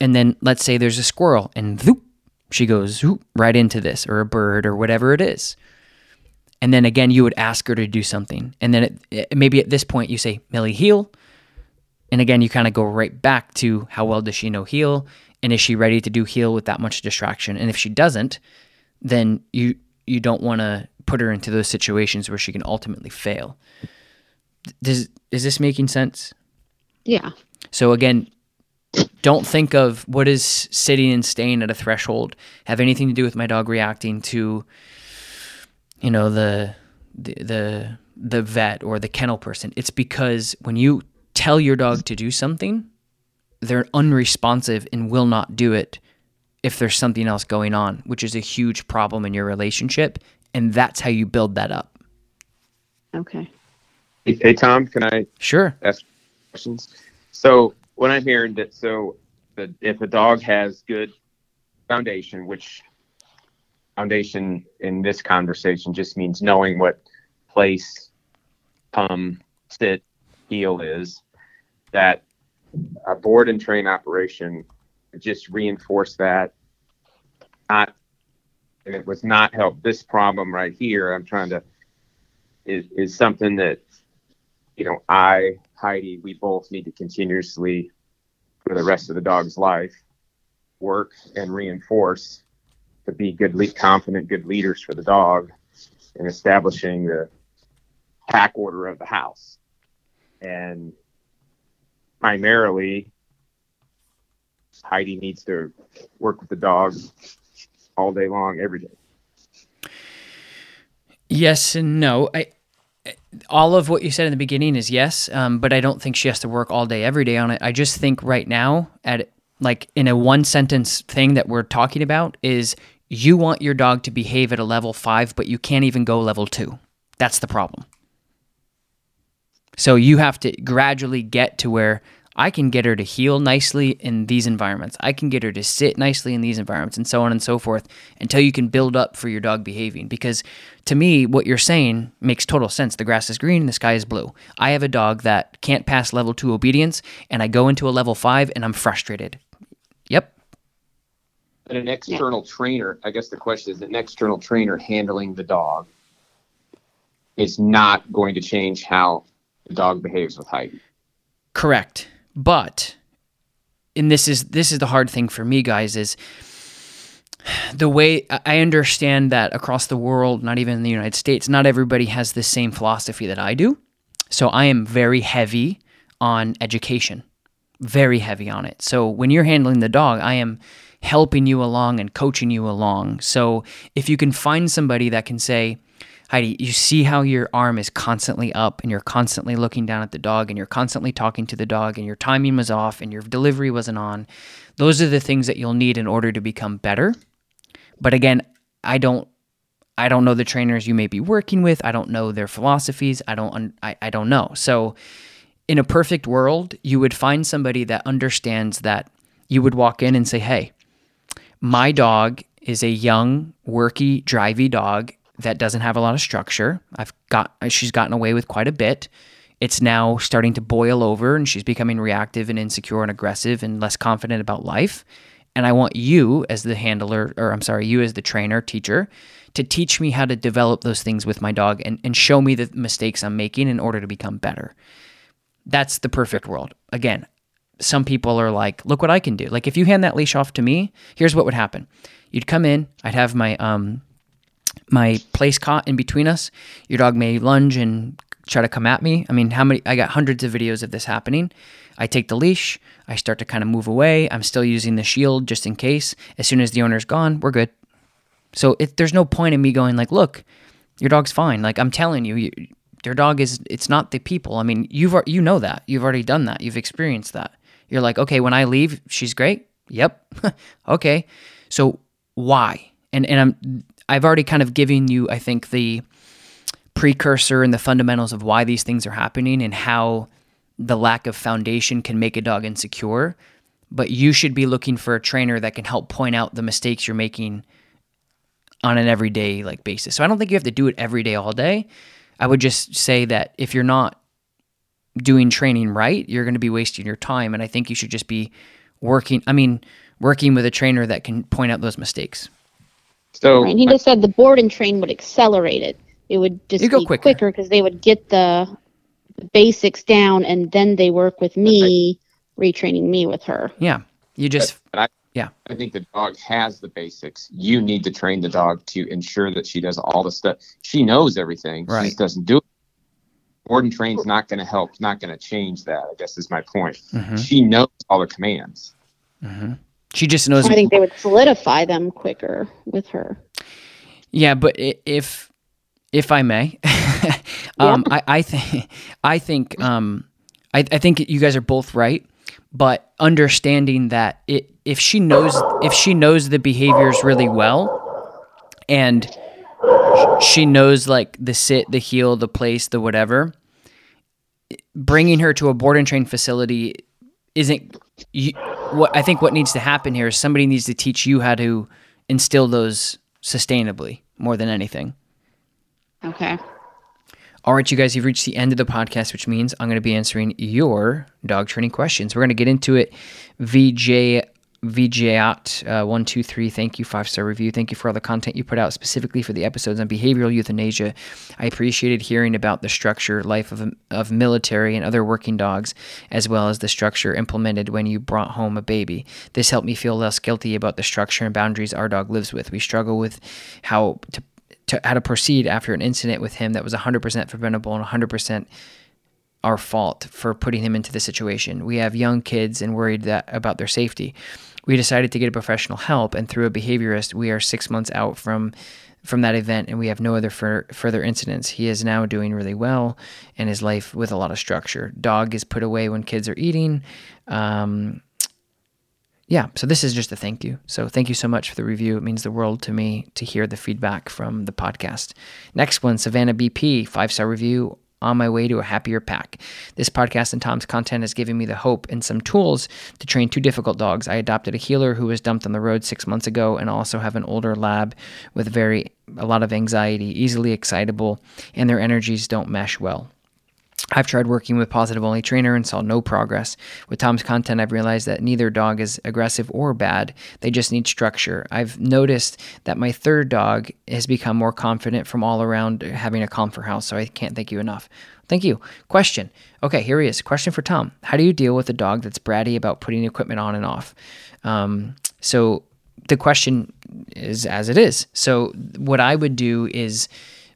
and then let's say there's a squirrel, and zoop, she goes right into this, or a bird, or whatever it is. And then again, you would ask her to do something. And then it, it- maybe at this point, you say, Millie, heel. And again, you kind of go right back to how well does she know heel? And is she ready to do heel with that much distraction? And if she doesn't, then you you don't want to put her into those situations where she can ultimately fail. Does is this making sense? Yeah. So again, don't think of what is sitting and staying at a threshold have anything to do with my dog reacting to you know the the the, the vet or the kennel person. It's because when you tell your dog to do something, they're unresponsive and will not do it if there's something else going on, which is a huge problem in your relationship, and that's how you build that up. Okay. Hey, hey, Tom, can I Sure. ask? questions. So what I'm hearing that so the, if a dog has good foundation, which foundation in this conversation just means knowing what place, come, sit, heel is, that a board and train operation just reinforce that. Not, and it was not help. This problem right here, I'm trying to, is, is something that, you know, I, Heidi, we both need to continuously, for the rest of the dog's life, work and reinforce to be good, le- confident, good leaders for the dog in establishing the pack order of the house. And primarily, Heidi needs to work with the dog all day long, every day. Yes and no. I all of what you said in the beginning is yes, um, but I don't think she has to work all day every day on it. I just think right now, at like in a one sentence thing that we're talking about, is you want your dog to behave at a level five, but you can't even go level two. That's the problem. So you have to gradually get to where I can get her to heel nicely in these environments. I can get her to sit nicely in these environments and so on and so forth until you can build up for your dog behaving. Because to me, what you're saying makes total sense. The grass is green, the sky is blue. I have a dog that can't pass level two obedience, and I go into a level five and I'm frustrated. Yep. And an external trainer, I guess the question is an external trainer handling the dog is not going to change how the dog behaves with Heidi. Correct. But and this is this is the hard thing for me guys is the way I understand that across the world, not even in the United States, not everybody has the same philosophy that I do. So I am very heavy on education. Very heavy on it. So when you're handling the dog, I am helping you along and coaching you along. So if you can find somebody that can say, Heidi, you see how your arm is constantly up and you're constantly looking down at the dog and you're constantly talking to the dog and your timing was off and your delivery wasn't on. Those are the things that you'll need in order to become better. But again, I don't I don't know the trainers you may be working with. I don't know their philosophies. I don't I, I don't know. So in a perfect world, you would find somebody that understands that you would walk in and say, "Hey, my dog is a young, worky, drivey dog that doesn't have a lot of structure. I've got she's gotten away with quite a bit. It's now starting to boil over and she's becoming reactive and insecure and aggressive and less confident about life. And I want you as the handler or I'm sorry, you as the trainer, teacher, to teach me how to develop those things with my dog and, and show me the mistakes I'm making in order to become better. That's the perfect world. Again, some people are like, look what I can do. Like if you hand that leash off to me, here's what would happen. You'd come in, I'd have my um my place cot in between us. Your dog may lunge and try to come at me. I mean, how many? I got hundreds of videos of this happening. I take the leash, I start to kind of move away. I'm still using the shield just in case. As soon as the owner's gone, we're good. So it, there's no point in me going like, look, your dog's fine. Like I'm telling you, you, your dog is. It's not the people. I mean, you've you know that. You've already done that. You've experienced that. You're like, okay, when I leave, she's great. Yep. okay. So why? And and I'm I've already kind of given you, I think, the precursor and the fundamentals of why these things are happening and how the lack of foundation can make a dog insecure. But you should be looking for a trainer that can help point out the mistakes you're making on an everyday like basis. So I don't think you have to do it every day all day. I would just say that if you're not doing training right, you're going to be wasting your time and I think you should just be working I mean working with a trainer that can point out those mistakes. So And he just said the board and train would accelerate it. It would just You go be quicker. quicker because they would get the, the basics down and then they work with me, retraining me with her. Yeah. You just but I, Yeah. I think the dog has the basics. You need to train the dog to ensure that she does all the stuff. She knows everything. She just doesn't do it. Board and train's not going to help. Not going to change that. I guess is my point. Mhm. She knows all the commands. Mhm. She just knows. I think they would solidify them quicker with her. Yeah, but if if I may, um, I I think I think um, I, I think you guys are both right. But understanding that it, if she knows if she knows the behaviors really well, and she knows like the sit, the heel, the place, the whatever, bringing her to a board and train facility isn't you, what I think what needs to happen here is somebody needs to teach you how to instill those sustainably more than anything. Okay. All right, you guys, you've reached the end of the podcast, which means I'm going to be answering your dog training questions. We're going to get into it. VJ VJat uh, one two three. Thank you, five star review. Thank you for all the content you put out specifically for the episodes on behavioral euthanasia. I appreciated hearing about the structure, life of of military and other working dogs, as well as the structure implemented when you brought home a baby. This helped me feel less guilty about the structure and boundaries our dog lives with. We struggle with how to to how to proceed after an incident with him that was 100% preventable and 100% our fault for putting him into the situation. We have young kids and worried that about their safety. We decided to get a professional help, and through a behaviorist, we are six months out from from that event, and we have no other fur- further incidents. He is now doing really well in his life with a lot of structure. Dog is put away when kids are eating. Um, yeah, so this is just a thank you. So thank you so much for the review. It means the world to me to hear the feedback from the podcast. Next one, Savannah BP, five star review on my way to a happier pack. This podcast and Tom's content has given me the hope and some tools to train two difficult dogs. I adopted a heeler who was dumped on the road six months ago, and also have an older lab with very a lot of anxiety, easily excitable, and their energies don't mesh well. I've tried working with Positive Only Trainer and saw no progress. With Tom's content, I've realized that neither dog is aggressive or bad. They just need structure. I've noticed that my third dog has become more confident from all around having a comfort house, so I can't thank you enough. Thank you. Question. Okay, here he is. Question for Tom. How do you deal with a dog that's bratty about putting equipment on and off? Um, so the question is as it is. So what I would do is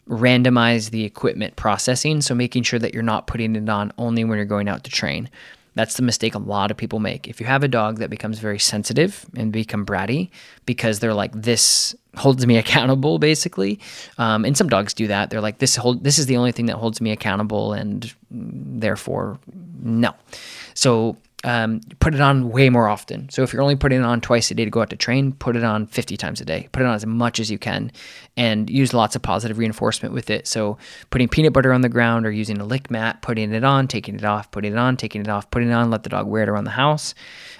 randomize the equipment processing. So making sure that you're not putting it on only when you're going out to train. That's the mistake a lot of people make. If you have a dog that becomes very sensitive and become bratty because they're like, this holds me accountable, basically. Um, and some dogs do that. They're like, this hold, this is the only thing that holds me accountable, and therefore, no. So um, put it on way more often. So if you're only putting it on twice a day to go out to train, put it on 50 times a day. Put it on as much as you can and use lots of positive reinforcement with it. So putting peanut butter on the ground or using a lick mat, putting it on, taking it off, putting it on, taking it off, putting it on, let the dog wear it around the house.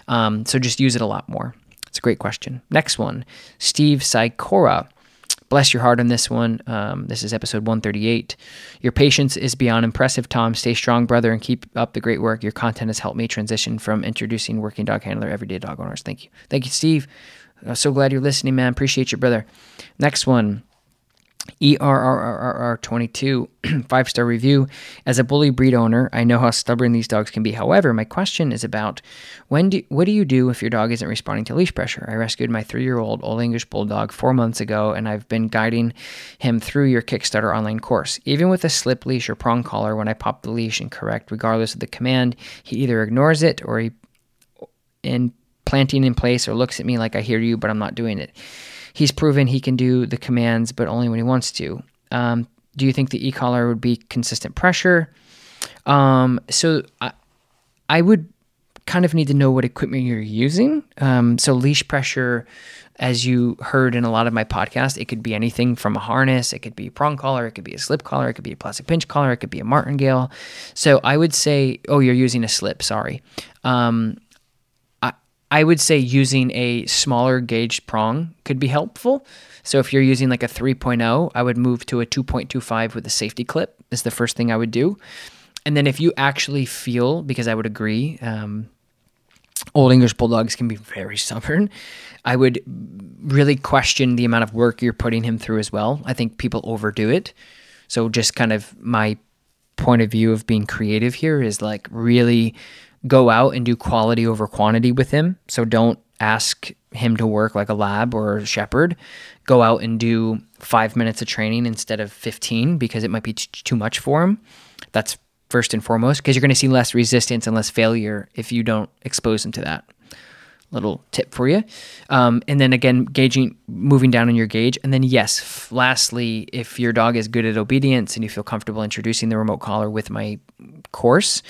Um, so just use it a lot more. It's a great question. Next one, Steve Sikora. Bless your heart on this one. Um, this is episode 138. Your patience is beyond impressive, Tom. Stay strong, brother, and keep up the great work. Your content has helped me transition from introducing working dog handler everyday dog owners. Thank you. Thank you, Steve. I'm so glad you're listening, man. Appreciate you, brother. Next one. ERRRR22, five star review. As a bully breed owner, I know how stubborn these dogs can be. However, my question is about when do what do you do if your dog isn't responding to leash pressure? I rescued my three year old Old English Bulldog four months ago, and I've been guiding him through your Kickstarter online course. Even with a slip leash or prong collar, when I pop the leash and correct, regardless of the command, he either ignores it or he in planting in place or looks at me like I hear you, but I'm not doing it. He's proven he can do the commands, but only when he wants to. Um, do you think the e-collar would be consistent pressure? Um, so I, I would kind of need to know what equipment you're using. Um, so leash pressure, as you heard in a lot of my podcasts, it could be anything from a harness, it could be a prong collar, it could be a slip collar, it could be a plastic pinch collar, it could be a martingale. So I would say, oh, you're using a slip. Sorry. Um, I would say using a smaller gauge prong could be helpful. So if you're using like a 3.0, I would move to a 2.25 with a safety clip is the first thing I would do. And then if you actually feel, because I would agree, um, old English bulldogs can be very stubborn. I would really question the amount of work you're putting him through as well. I think people overdo it. So just kind of my point of view of being creative here is like really go out and do quality over quantity with him. So don't ask him to work like a lab or a shepherd. Go out and do five minutes of training instead of 15 because it might be t- too much for him. That's first and foremost because you're going to see less resistance and less failure if you don't expose him to that. Little tip for you. Um, and then again, gauging, moving down on your gauge. And then, yes, f- lastly, if your dog is good at obedience and you feel comfortable introducing the remote collar with my course,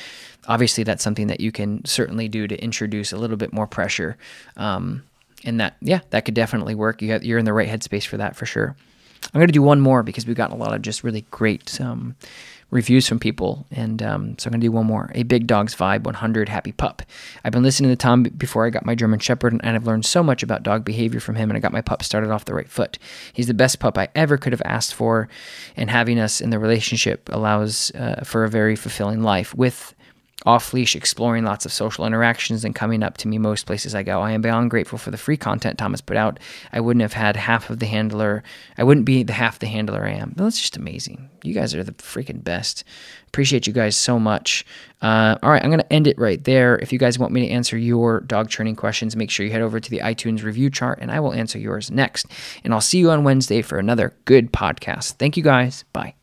obviously that's something that you can certainly do to introduce a little bit more pressure. Um, and that, yeah, that could definitely work. You have, you're in the right headspace for that for sure. I'm going to do one more because we've gotten a lot of just really great um, reviews from people. And um, so I'm going to do one more. A Big Dog's Vibe 100 Happy Pup. I've been listening to Tom before I got my German Shepherd, and I've learned so much about dog behavior from him, and I got my pup started off the right foot. He's the best pup I ever could have asked for, and having us in the relationship allows uh, for a very fulfilling life with off leash, exploring lots of social interactions, and coming up to me most places I go. I am beyond grateful for the free content Thomas put out. I wouldn't have had half of the handler. I wouldn't be the half the handler I am. That's just amazing. You guys are the freaking best. Appreciate you guys so much. Uh, all right, I'm going to end it right there. If you guys want me to answer your dog training questions, make sure you head over to the iTunes review chart and I will answer yours next. And I'll see you on Wednesday for another good podcast. Thank you guys. Bye.